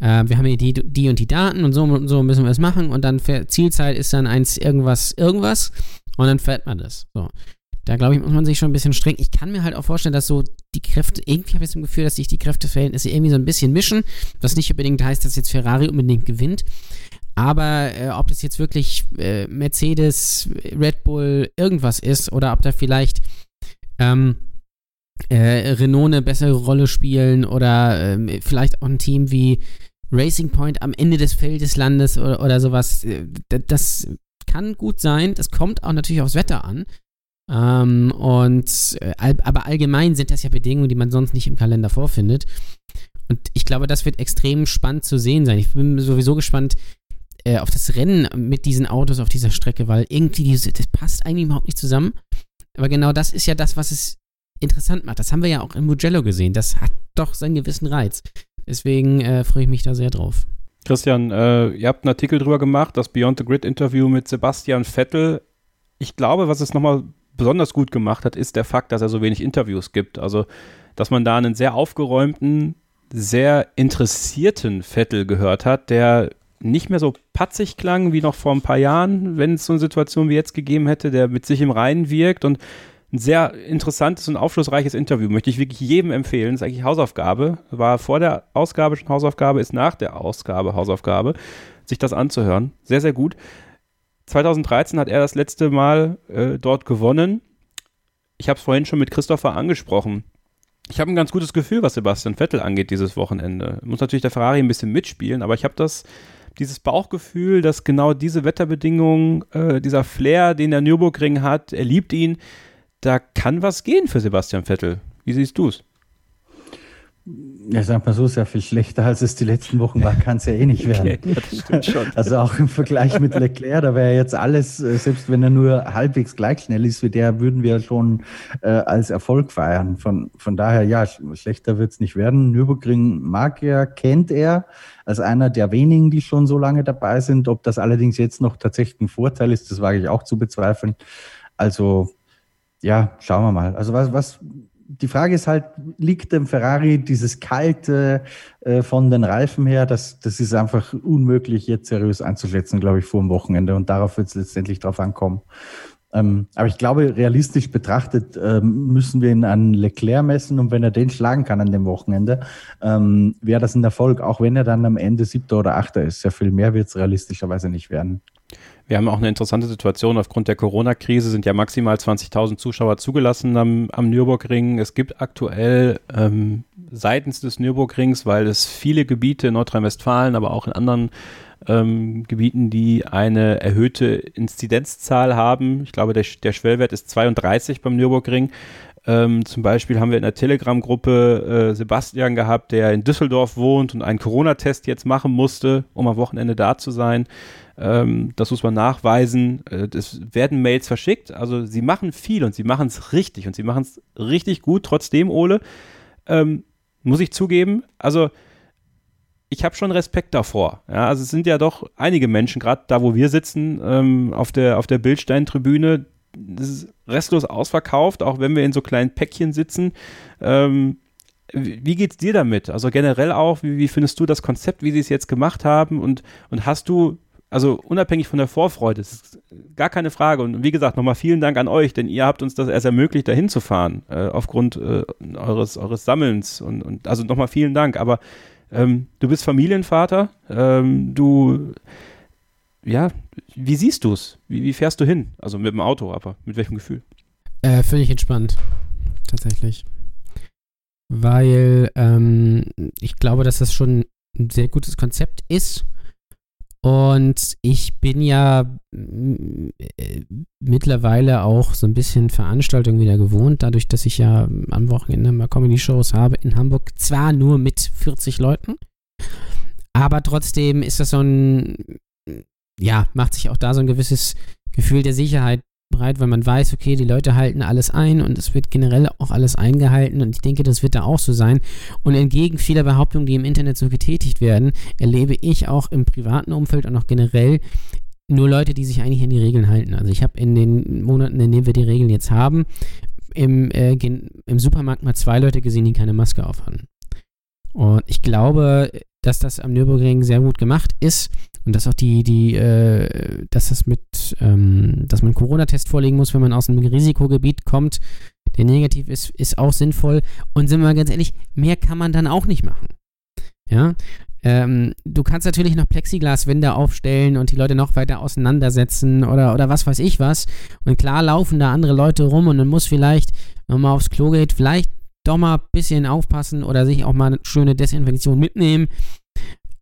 äh, wir haben hier die, die und die Daten und so und so müssen wir es machen und dann Zielzeit ist dann eins irgendwas, irgendwas und dann fährt man das. So. Da glaube ich, muss man sich schon ein bisschen streng. Ich kann mir halt auch vorstellen, dass so die Kräfte, irgendwie habe ich das Gefühl, dass sich die Kräfteverhältnisse irgendwie so ein bisschen mischen, was nicht unbedingt heißt, dass jetzt Ferrari unbedingt gewinnt. Aber äh, ob das jetzt wirklich äh, Mercedes, Red Bull, irgendwas ist oder ob da vielleicht ähm, äh, Renault eine bessere Rolle spielen oder ähm, vielleicht auch ein Team wie Racing Point am Ende des Feldeslandes oder, oder sowas, äh, das kann gut sein. Das kommt auch natürlich aufs Wetter an. Ähm, und äh, aber allgemein sind das ja Bedingungen, die man sonst nicht im Kalender vorfindet. Und ich glaube, das wird extrem spannend zu sehen sein. Ich bin sowieso gespannt, äh, auf das Rennen mit diesen Autos auf dieser Strecke, weil irgendwie diese, das passt eigentlich überhaupt nicht zusammen. Aber genau das ist ja das, was es interessant macht. Das haben wir ja auch in Mugello gesehen. Das hat doch seinen gewissen Reiz. Deswegen äh, freue ich mich da sehr drauf. Christian, äh, ihr habt einen Artikel drüber gemacht, das Beyond the Grid Interview mit Sebastian Vettel. Ich glaube, was es nochmal besonders gut gemacht hat, ist der Fakt, dass er so wenig Interviews gibt. Also, dass man da einen sehr aufgeräumten, sehr interessierten Vettel gehört hat, der nicht mehr so patzig klang wie noch vor ein paar Jahren, wenn es so eine Situation wie jetzt gegeben hätte, der mit sich im Reinen wirkt und ein sehr interessantes und aufschlussreiches Interview. Möchte ich wirklich jedem empfehlen. Das ist eigentlich Hausaufgabe. War vor der Ausgabe schon Hausaufgabe, ist nach der Ausgabe Hausaufgabe, sich das anzuhören. Sehr, sehr gut. 2013 hat er das letzte Mal äh, dort gewonnen. Ich habe es vorhin schon mit Christopher angesprochen. Ich habe ein ganz gutes Gefühl, was Sebastian Vettel angeht dieses Wochenende. Muss natürlich der Ferrari ein bisschen mitspielen, aber ich habe das dieses Bauchgefühl, dass genau diese Wetterbedingungen, äh, dieser Flair, den der Nürburgring hat, er liebt ihn, da kann was gehen für Sebastian Vettel. Wie siehst du es? Ja, sag mal so, sehr viel schlechter als es die letzten Wochen war, kann es ja eh nicht werden. Okay, also auch im Vergleich mit Leclerc, da wäre jetzt alles, äh, selbst wenn er nur halbwegs gleich schnell ist wie der, würden wir schon äh, als Erfolg feiern. Von, von daher, ja, schlechter wird es nicht werden. Nürburgring mag er, kennt er als einer der wenigen, die schon so lange dabei sind. Ob das allerdings jetzt noch tatsächlich ein Vorteil ist, das wage ich auch zu bezweifeln. Also, ja, schauen wir mal. Also was, was die Frage ist halt, liegt dem Ferrari dieses Kalte äh, von den Reifen her? Das, das ist einfach unmöglich jetzt seriös einzuschätzen, glaube ich, vor dem Wochenende. Und darauf wird es letztendlich drauf ankommen. Ähm, aber ich glaube, realistisch betrachtet ähm, müssen wir ihn an Leclerc messen und wenn er den schlagen kann an dem Wochenende, ähm, wäre das ein Erfolg, auch wenn er dann am Ende siebter oder achter ist. Sehr viel mehr wird es realistischerweise nicht werden. Wir haben auch eine interessante Situation. Aufgrund der Corona-Krise sind ja maximal 20.000 Zuschauer zugelassen am, am Nürburgring. Es gibt aktuell ähm, seitens des Nürburgrings, weil es viele Gebiete in Nordrhein-Westfalen, aber auch in anderen ähm, Gebieten, die eine erhöhte Inzidenzzahl haben. Ich glaube, der, der Schwellwert ist 32 beim Nürburgring. Ähm, zum Beispiel haben wir in der Telegram-Gruppe äh, Sebastian gehabt, der in Düsseldorf wohnt und einen Corona-Test jetzt machen musste, um am Wochenende da zu sein. Ähm, das muss man nachweisen. Äh, es werden Mails verschickt. Also sie machen viel und sie machen es richtig und sie machen es richtig gut. Trotzdem, Ole, ähm, muss ich zugeben, also ich habe schon Respekt davor. Ja, also es sind ja doch einige Menschen, gerade da, wo wir sitzen, ähm, auf der, auf der Bildstein-Tribüne, ist restlos ausverkauft, auch wenn wir in so kleinen Päckchen sitzen. Ähm, wie geht's dir damit? Also generell auch, wie, wie, findest du das Konzept, wie sie es jetzt gemacht haben? Und, und hast du, also unabhängig von der Vorfreude, das ist gar keine Frage. Und wie gesagt, nochmal vielen Dank an euch, denn ihr habt uns das erst ermöglicht, dahin zu fahren, äh, aufgrund äh, eures, eures Sammelns. Und, und also nochmal vielen Dank. Aber ähm, du bist Familienvater, ähm, du, ja, wie siehst du es? Wie, wie, fährst du hin? Also mit dem Auto, aber mit welchem Gefühl? Äh, völlig entspannt, tatsächlich. Weil ähm, ich glaube, dass das schon ein sehr gutes Konzept ist. Und ich bin ja äh, mittlerweile auch so ein bisschen Veranstaltungen wieder gewohnt, dadurch, dass ich ja am Wochenende mal Comedy-Shows habe in Hamburg. Zwar nur mit 40 Leuten, aber trotzdem ist das so ein, ja, macht sich auch da so ein gewisses Gefühl der Sicherheit breit, weil man weiß, okay, die Leute halten alles ein und es wird generell auch alles eingehalten und ich denke, das wird da auch so sein. Und entgegen vieler Behauptungen, die im Internet so getätigt werden, erlebe ich auch im privaten Umfeld und auch generell nur Leute, die sich eigentlich an die Regeln halten. Also ich habe in den Monaten, in denen wir die Regeln jetzt haben, im, äh, im Supermarkt mal zwei Leute gesehen, die keine Maske aufhaben. Und ich glaube, dass das am Nürburgring sehr gut gemacht ist und dass auch die, die, äh, dass das mit, ähm, dass man Corona-Test vorlegen muss, wenn man aus einem Risikogebiet kommt, der negativ ist, ist auch sinnvoll. Und sind wir mal ganz ehrlich, mehr kann man dann auch nicht machen. Ja, ähm, du kannst natürlich noch Plexiglaswände aufstellen und die Leute noch weiter auseinandersetzen oder, oder was weiß ich was. Und klar laufen da andere Leute rum und man muss vielleicht, wenn man mal aufs Klo geht, vielleicht doch mal ein bisschen aufpassen oder sich auch mal eine schöne Desinfektion mitnehmen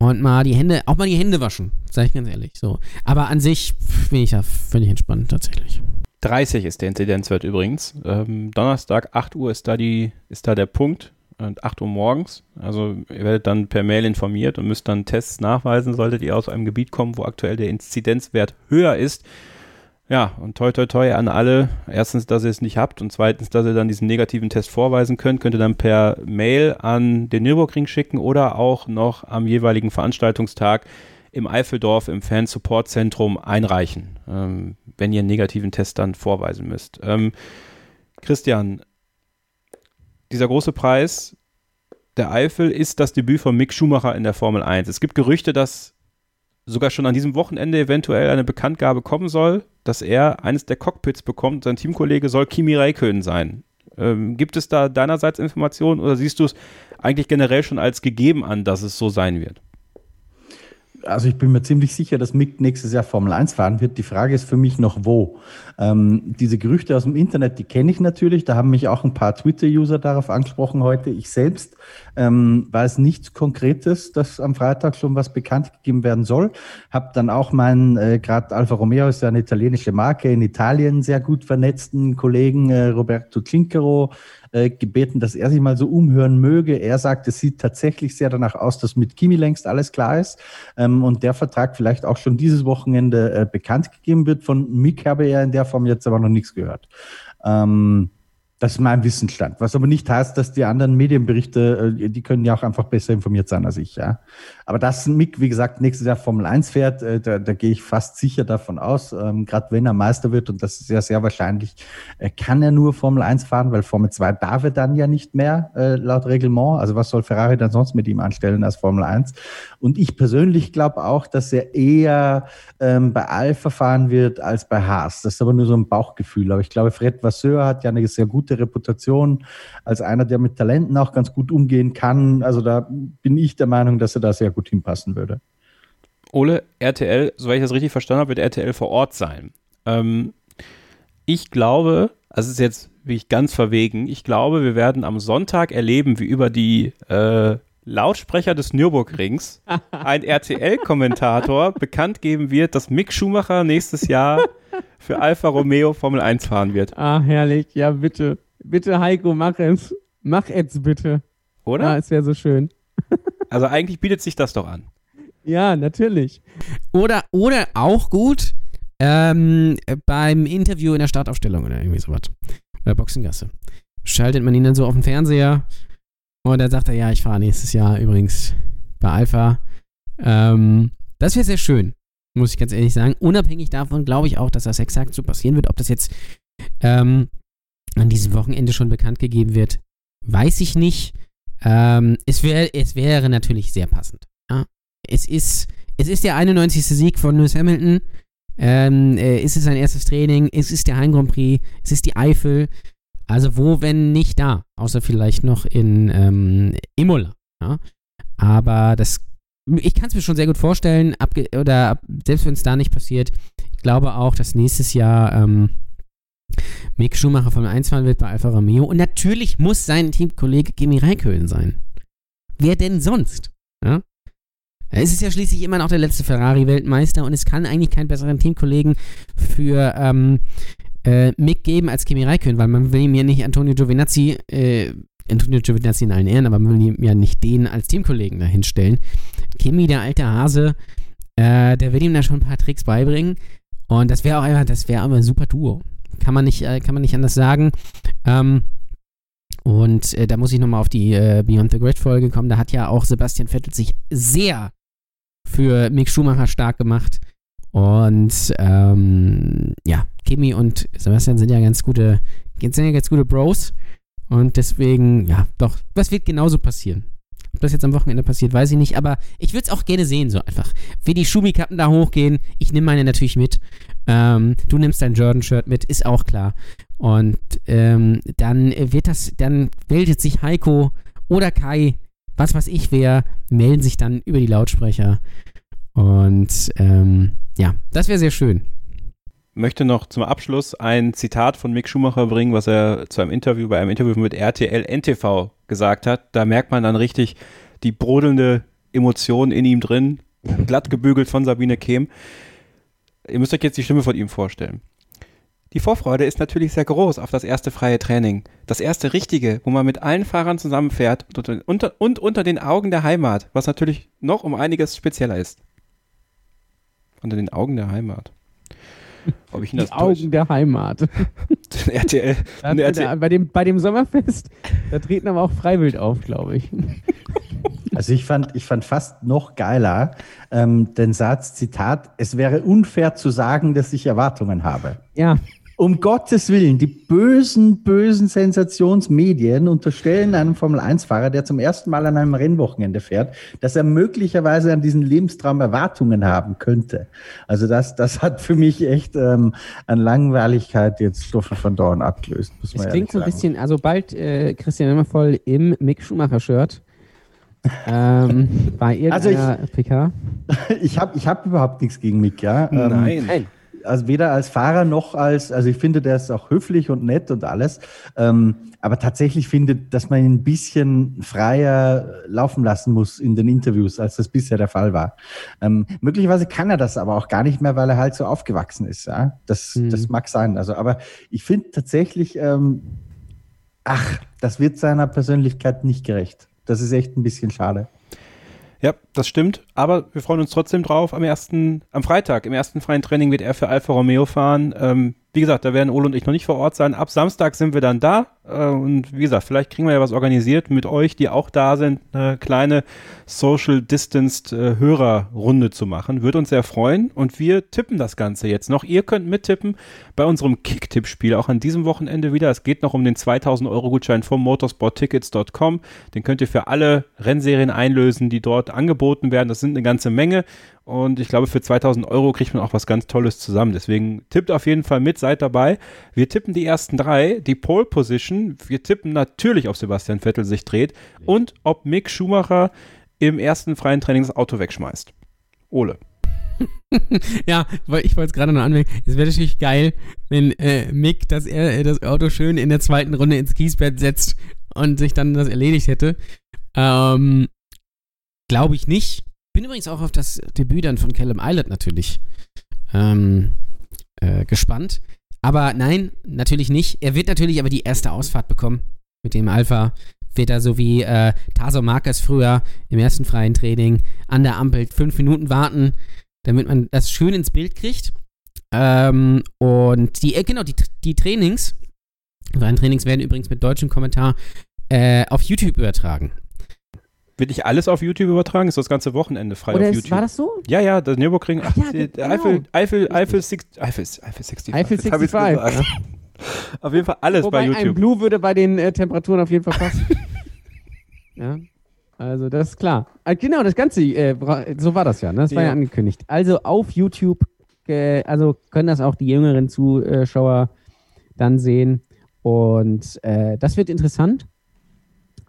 und mal die Hände, auch mal die Hände waschen, sage ich ganz ehrlich. So. Aber an sich bin ich ja völlig entspannt tatsächlich. 30 ist der Inzidenzwert übrigens. Ähm, Donnerstag, 8 Uhr ist da, die, ist da der Punkt. Und 8 Uhr morgens. Also ihr werdet dann per Mail informiert und müsst dann Tests nachweisen, solltet ihr aus einem Gebiet kommen, wo aktuell der Inzidenzwert höher ist. Ja, und toi toi toi an alle. Erstens, dass ihr es nicht habt und zweitens, dass ihr dann diesen negativen Test vorweisen könnt, könnt ihr dann per Mail an den Nürburgring schicken oder auch noch am jeweiligen Veranstaltungstag im Eifeldorf im Fan-Support-Zentrum einreichen, ähm, wenn ihr einen negativen Test dann vorweisen müsst. Ähm, Christian, dieser große Preis der Eifel ist das Debüt von Mick Schumacher in der Formel 1. Es gibt Gerüchte, dass sogar schon an diesem Wochenende eventuell eine Bekanntgabe kommen soll, dass er eines der Cockpits bekommt. Sein Teamkollege soll Kimi Räikkönen sein. Ähm, gibt es da deinerseits Informationen oder siehst du es eigentlich generell schon als gegeben an, dass es so sein wird? Also ich bin mir ziemlich sicher, dass Mick nächstes Jahr Formel 1 fahren wird. Die Frage ist für mich noch wo. Ähm, diese Gerüchte aus dem Internet, die kenne ich natürlich. Da haben mich auch ein paar Twitter-User darauf angesprochen heute. Ich selbst ähm, weiß nichts Konkretes, dass am Freitag schon was bekannt gegeben werden soll. Hab dann auch meinen, äh, gerade Alfa Romeo ist ja eine italienische Marke, in Italien sehr gut vernetzten Kollegen äh, Roberto Cincaro äh, gebeten, dass er sich mal so umhören möge. Er sagt, es sieht tatsächlich sehr danach aus, dass mit Kimi längst alles klar ist ähm, und der Vertrag vielleicht auch schon dieses Wochenende äh, bekannt gegeben wird. Von Mick habe er in der Form jetzt aber noch nichts gehört. Ähm, das ist mein Wissensstand. Was aber nicht heißt, dass die anderen Medienberichte, äh, die können ja auch einfach besser informiert sein als ich, ja. Aber dass Mick, wie gesagt, nächstes Jahr Formel 1 fährt, äh, da, da gehe ich fast sicher davon aus. Ähm, Gerade wenn er Meister wird, und das ist ja sehr wahrscheinlich, äh, kann er nur Formel 1 fahren, weil Formel 2 darf er dann ja nicht mehr, äh, laut Reglement. Also was soll Ferrari dann sonst mit ihm anstellen als Formel 1? Und ich persönlich glaube auch, dass er eher ähm, bei Alpha fahren wird als bei Haas. Das ist aber nur so ein Bauchgefühl. Aber ich glaube, Fred Vasseur hat ja eine sehr gute Reputation als einer, der mit Talenten auch ganz gut umgehen kann. Also da bin ich der Meinung, dass er da sehr gut hinpassen würde. Ole, RTL, soweit ich das richtig verstanden habe, wird RTL vor Ort sein. Ähm, ich glaube, also es ist jetzt wirklich ganz verwegen, ich glaube, wir werden am Sonntag erleben, wie über die äh, Lautsprecher des Nürburgrings ein RTL-Kommentator bekannt geben wird, dass Mick Schumacher nächstes Jahr für Alfa Romeo Formel 1 fahren wird. Ah, herrlich. Ja, bitte. Bitte, Heiko, mach es. Mach es bitte. Oder? Ja, es wäre so schön. Also eigentlich bietet sich das doch an. Ja, natürlich. Oder, oder auch gut ähm, beim Interview in der Startaufstellung oder irgendwie sowas. Oder Boxengasse. Schaltet man ihn dann so auf den Fernseher und dann sagt er, ja, ich fahre nächstes Jahr übrigens bei Alpha. Ähm, das wäre sehr schön. muss ich ganz ehrlich sagen. Unabhängig davon glaube ich auch, dass das exakt so passieren wird. Ob das jetzt ähm, an diesem Wochenende schon bekannt gegeben wird, weiß ich nicht. Ähm, es, wär, es wäre natürlich sehr passend. Ja? Es, ist, es ist der 91. Sieg von Lewis Hamilton. Ähm, äh, es ist sein erstes Training. Es ist der Heim Grand Prix. Es ist die Eifel. Also wo, wenn nicht da? Außer vielleicht noch in ähm, Imola. Ja? Aber das, ich kann es mir schon sehr gut vorstellen, oder ab, selbst wenn es da nicht passiert, ich glaube auch, dass nächstes Jahr ähm, Mick Schumacher Formel 1 fahren wird bei Alfa Romeo. Und natürlich muss sein Teamkollege Kimi Räikkönen sein. Wer denn sonst? Ja? Es ist ja schließlich immer noch der letzte Ferrari-Weltmeister und es kann eigentlich keinen besseren Teamkollegen für ähm, äh, Mick geben als Kimi Räikkönen, weil man will ihm ja nicht Antonio Giovinazzi, äh, Antonio Giovinazzi in allen Ehren, aber man will ihm ja nicht den als Teamkollegen dahinstellen. Kimi, der alte Hase, äh, der will ihm da schon ein paar Tricks beibringen und das wäre auch einfach, das wäre aber ein super Duo. Kann man nicht, äh, kann man nicht anders sagen. Ähm, und äh, da muss ich nochmal auf die äh, Beyond the Grid Folge kommen. Da hat ja auch Sebastian Vettel sich sehr für Mick Schumacher stark gemacht. Und ähm, ja, Kimi und Sebastian sind ja ganz gute, sind ja ganz gute Bros. Und deswegen, ja, doch, das wird genauso passieren. Ob das jetzt am Wochenende passiert, weiß ich nicht, aber ich würde es auch gerne sehen, so einfach. Wie die Schumikappen da hochgehen, ich nehme meine natürlich mit. Ähm, du nimmst dein Jordan-Shirt mit, ist auch klar. Und ähm, dann wird das, dann meldet sich Heiko oder Kai, was weiß ich wer, melden sich dann über die Lautsprecher. Und ähm, ja, das wäre sehr schön. Möchte noch zum Abschluss ein Zitat von Mick Schumacher bringen, was er zu einem Interview, bei einem Interview mit RTL NTV gesagt hat. Da merkt man dann richtig die brodelnde Emotion in ihm drin, glatt gebügelt von Sabine Kehm. Ihr müsst euch jetzt die Stimme von ihm vorstellen. Die Vorfreude ist natürlich sehr groß auf das erste freie Training. Das erste richtige, wo man mit allen Fahrern zusammenfährt und unter, und unter den Augen der Heimat, was natürlich noch um einiges spezieller ist. Unter den Augen der Heimat. Ob ich ihn das Die Augen der Heimat. RTL. Da, RTL. bei, dem, bei dem Sommerfest, da treten aber auch Freiwild auf, glaube ich. Also ich fand, ich fand fast noch geiler ähm, den Satz, Zitat, es wäre unfair zu sagen, dass ich Erwartungen habe. Ja. Um Gottes Willen, die bösen, bösen Sensationsmedien unterstellen einem Formel-1-Fahrer, der zum ersten Mal an einem Rennwochenende fährt, dass er möglicherweise an diesen Lebenstraum Erwartungen haben könnte. Also das, das hat für mich echt ähm, an Langweiligkeit jetzt Stoffen von Dorn abgelöst. Muss man es klingt so ein bisschen, also bald äh, Christian Immervoll im Mick Schumacher-Shirt. ähm, bei irgendeiner also ich, PK. Ich habe ich hab überhaupt nichts gegen Mick, ja. Ähm, Nein. Also weder als Fahrer noch als, also ich finde, der ist auch höflich und nett und alles. Ähm, aber tatsächlich finde, dass man ihn ein bisschen freier laufen lassen muss in den Interviews, als das bisher der Fall war. Ähm, möglicherweise kann er das aber auch gar nicht mehr, weil er halt so aufgewachsen ist. Ja? Das, mhm. das mag sein. Also, aber ich finde tatsächlich, ähm, ach, das wird seiner Persönlichkeit nicht gerecht. Das ist echt ein bisschen schade. Ja, das stimmt. Aber wir freuen uns trotzdem drauf. Am ersten, am Freitag, im ersten freien Training wird er für Alfa Romeo fahren. Ähm, wie gesagt, da werden Ole und ich noch nicht vor Ort sein. Ab Samstag sind wir dann da. Äh, und wie gesagt, vielleicht kriegen wir ja was organisiert mit euch, die auch da sind, eine kleine Social Distanced äh, Hörerrunde zu machen. Würde uns sehr freuen. Und wir tippen das Ganze jetzt noch. Ihr könnt mittippen bei unserem Kick-Tipp-Spiel, auch an diesem Wochenende wieder. Es geht noch um den 2000 Euro Gutschein vom motorsporttickets.com. Den könnt ihr für alle Rennserien einlösen, die dort angeboten werden. Das sind eine ganze Menge. Und ich glaube, für 2000 Euro kriegt man auch was ganz Tolles zusammen. Deswegen tippt auf jeden Fall mit, seid dabei. Wir tippen die ersten drei, die Pole Position. Wir tippen natürlich, ob Sebastian Vettel sich dreht und ob Mick Schumacher im ersten freien Training das Auto wegschmeißt. Ole. ja, weil ich wollte es gerade noch anmerken. Es wäre natürlich geil, wenn äh, Mick, dass er äh, das Auto schön in der zweiten Runde ins Kiesbett setzt und sich dann das erledigt hätte. Ähm, Glaube ich nicht. Bin übrigens auch auf das Debüt dann von Callum Islet natürlich ähm, äh, gespannt. Aber nein, natürlich nicht. Er wird natürlich aber die erste Ausfahrt bekommen mit dem Alpha. Wird er so wie äh, Taso Marquez früher im ersten freien Training an der Ampel fünf Minuten warten, damit man das schön ins Bild kriegt. Ähm, und die, äh, genau, die, die Trainings, freien Trainings werden übrigens mit deutschem Kommentar äh, auf YouTube übertragen. Wird nicht alles auf YouTube übertragen? Ist das ganze Wochenende frei Oder auf ist, YouTube? war das so? Ja, ja, das Nürburgring. Ach, ja, genau. Eifel, Eifel, Eifel, Eifel, Eifel, Eifel 65. Eifel Jetzt hab ich's 65. gesagt. Auf jeden Fall alles Wobei bei ein YouTube. Blue würde bei den äh, Temperaturen auf jeden Fall passen. ja. Also, das ist klar. Ah, genau, das Ganze, äh, so war das ja, ne? Das war Ja. ja angekündigt. Also auf YouTube, äh, also können das auch die jüngeren Zuschauer dann sehen. Und äh, das wird interessant.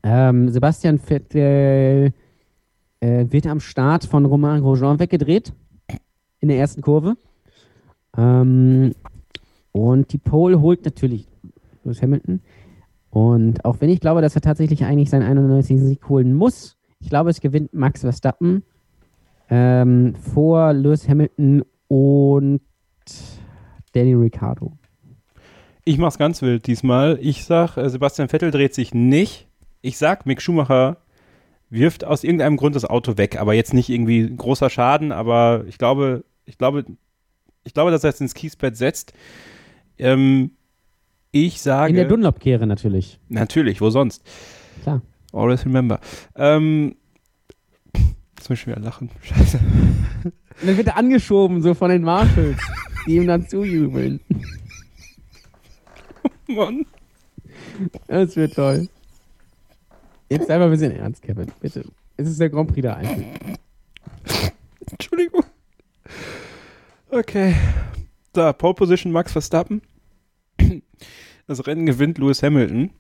Ähm, Sebastian Vettel äh, wird am Start von Romain Grosjean weggedreht. In der ersten Kurve. Ähm, und die Pole holt natürlich Lewis Hamilton. Und auch wenn ich glaube, dass er tatsächlich eigentlich seinen 91. Sieg holen muss, ich glaube, es gewinnt Max Verstappen ähm, vor Lewis Hamilton und Danny Ricciardo. Ich mach's ganz wild diesmal. Ich sag, äh, Sebastian Vettel dreht sich nicht. Ich sag, Mick Schumacher wirft aus irgendeinem Grund das Auto weg, aber jetzt nicht irgendwie großer Schaden, aber ich glaube, ich glaube, ich glaube, dass er es ins Kiesbett setzt. Ähm, ich sage. In der Dunlop-Kehre natürlich. Natürlich, wo sonst? Klar. Always remember. Ähm, jetzt muss ich wieder lachen. Scheiße. Und dann wird er angeschoben, so von den Marshalls, die ihm dann zujubeln. Mann. Das wird toll. Jetzt mal ein bisschen ernst, Kevin, bitte. Es ist der Grand Prix der Eifel. Entschuldigung. Okay. Da, Pole Position Max Verstappen. Das Rennen gewinnt Lewis Hamilton.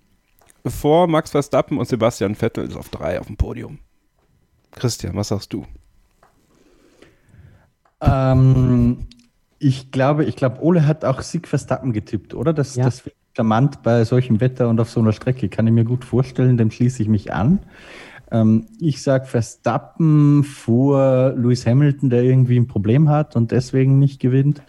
Vor Max Verstappen und Sebastian Vettel ist auf drei auf dem Podium. Christian, was sagst du? Ähm, ich glaube, ich glaube, Ole hat auch Sieg Verstappen getippt, oder? Das, Ja. das wird charmant bei solchem Wetter und auf so einer Strecke. Kann ich mir gut vorstellen, dem schließe ich mich an. Ähm, ich sage Verstappen vor Lewis Hamilton, der irgendwie ein Problem hat und deswegen nicht gewinnt.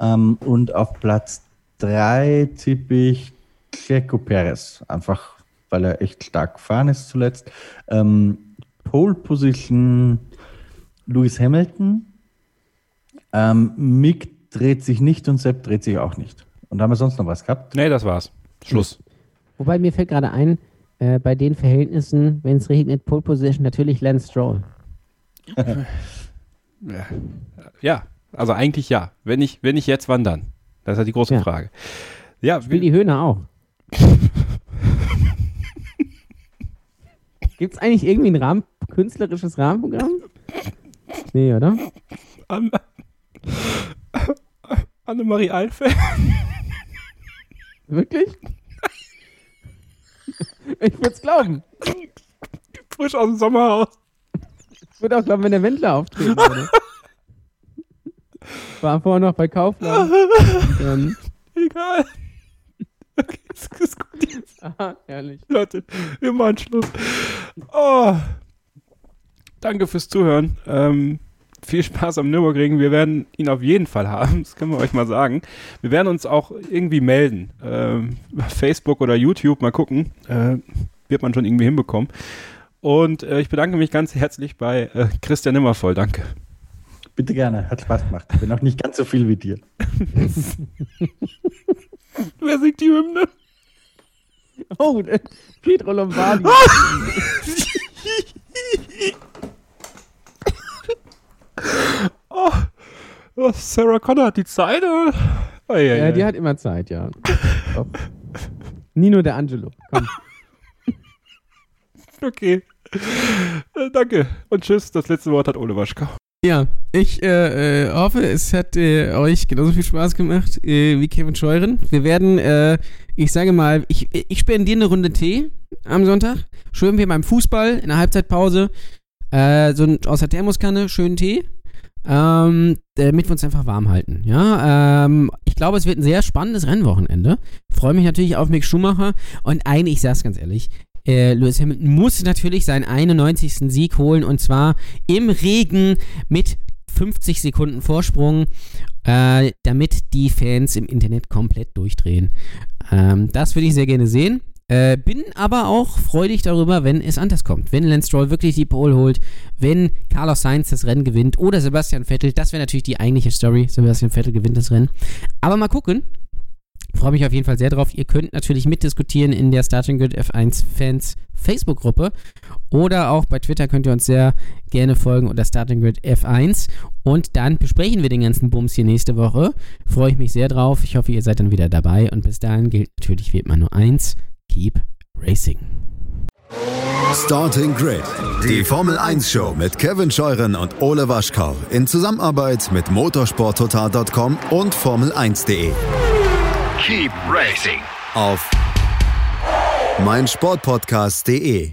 Ähm, und auf Platz drei tippe ich Checo Perez, einfach weil er echt stark gefahren ist zuletzt. Ähm, Pole Position Lewis Hamilton. Ähm, Mick dreht sich nicht und Sepp dreht sich auch nicht. Und haben wir sonst noch was gehabt? Nee, das war's. Schluss. Wobei mir fällt gerade ein, äh, bei den Verhältnissen, wenn es regnet, Pole Position natürlich Lance Stroll. Ja. ja, also eigentlich ja. Wenn nicht, wenn nicht jetzt, wann dann? Das ist ja die große Ja. Frage. Ja, Will die Höhner auch. Gibt es eigentlich irgendwie ein Rahmen, künstlerisches Rahmenprogramm? Nee, oder? Anne, Annemarie Eilfeld. Wirklich? Ich würde es glauben. Frisch aus dem Sommerhaus. Ich würde auch glauben, wenn der Wendler auftreten würde. War vorher noch bei Kaufland. Dann, Egal. Okay, ist, ist gut jetzt. aha, herrlich. Leute, wir machen Schluss. Oh. Danke fürs Zuhören. Ähm, viel Spaß am Nürburgring. Wir werden ihn auf jeden Fall haben. Das können wir euch mal sagen. Wir werden uns auch irgendwie melden. Ähm, Facebook oder YouTube. Mal gucken. Äh, wird man schon irgendwie hinbekommen. Und äh, ich bedanke mich ganz herzlich bei äh, Christian Nimmervoll. Danke. Bitte gerne, hat Spaß gemacht. Ich bin auch nicht ganz so viel wie dir. Wer singt die Hymne? Oh, äh, Pietro Lombardi. Oh, oh, Sarah Connor hat die Zeit. Oder? Oh, ja, ja, die hat immer Zeit, ja. Nino de Angelo. Komm. Okay. Äh, danke und tschüss. Das letzte Wort hat Ole Waschkau. Ja, ich äh, äh, hoffe, es hat äh, euch genauso viel Spaß gemacht äh, wie Kevin Scheuren. Wir werden, äh, ich sage mal, ich, ich spendiere eine Runde Tee am Sonntag. Schön wie beim Fußball in der Halbzeitpause. Äh, so ein, aus der Thermoskanne, schönen Tee. Ähm, damit wir uns einfach warm halten. Ja, ähm, ich glaube, es wird ein sehr spannendes Rennwochenende. Freue mich natürlich auf Mick Schumacher. Und ein, ich sag's ganz ehrlich, äh, Lewis Hamilton muss natürlich seinen 91. Sieg holen und zwar im Regen mit 50 Sekunden Vorsprung, äh, damit die Fans im Internet komplett durchdrehen. Ähm, das würde ich sehr gerne sehen. Äh, bin aber auch freudig darüber, wenn es anders kommt. Wenn Lance Stroll wirklich die Pole holt, wenn Carlos Sainz das Rennen gewinnt oder Sebastian Vettel, das wäre natürlich die eigentliche Story. Sebastian Vettel gewinnt das Rennen. Aber mal gucken. Freue mich auf jeden Fall sehr drauf. Ihr könnt natürlich mitdiskutieren in der Starting Grid F1 Fans Facebook-Gruppe oder auch bei Twitter könnt ihr uns sehr gerne folgen unter Starting Grid F1 und dann besprechen wir den ganzen Bums hier nächste Woche. Freue ich mich sehr drauf. Ich hoffe, ihr seid dann wieder dabei und bis dahin gilt natürlich wie immer nur eins: Keep Racing. Starting Grid, die Formel 1 Show mit Kevin Scheuren und Ole Waschkau in Zusammenarbeit mit motorsporttotal.com und Formel1.de. Keep racing. Auf meinsportpodcast.de.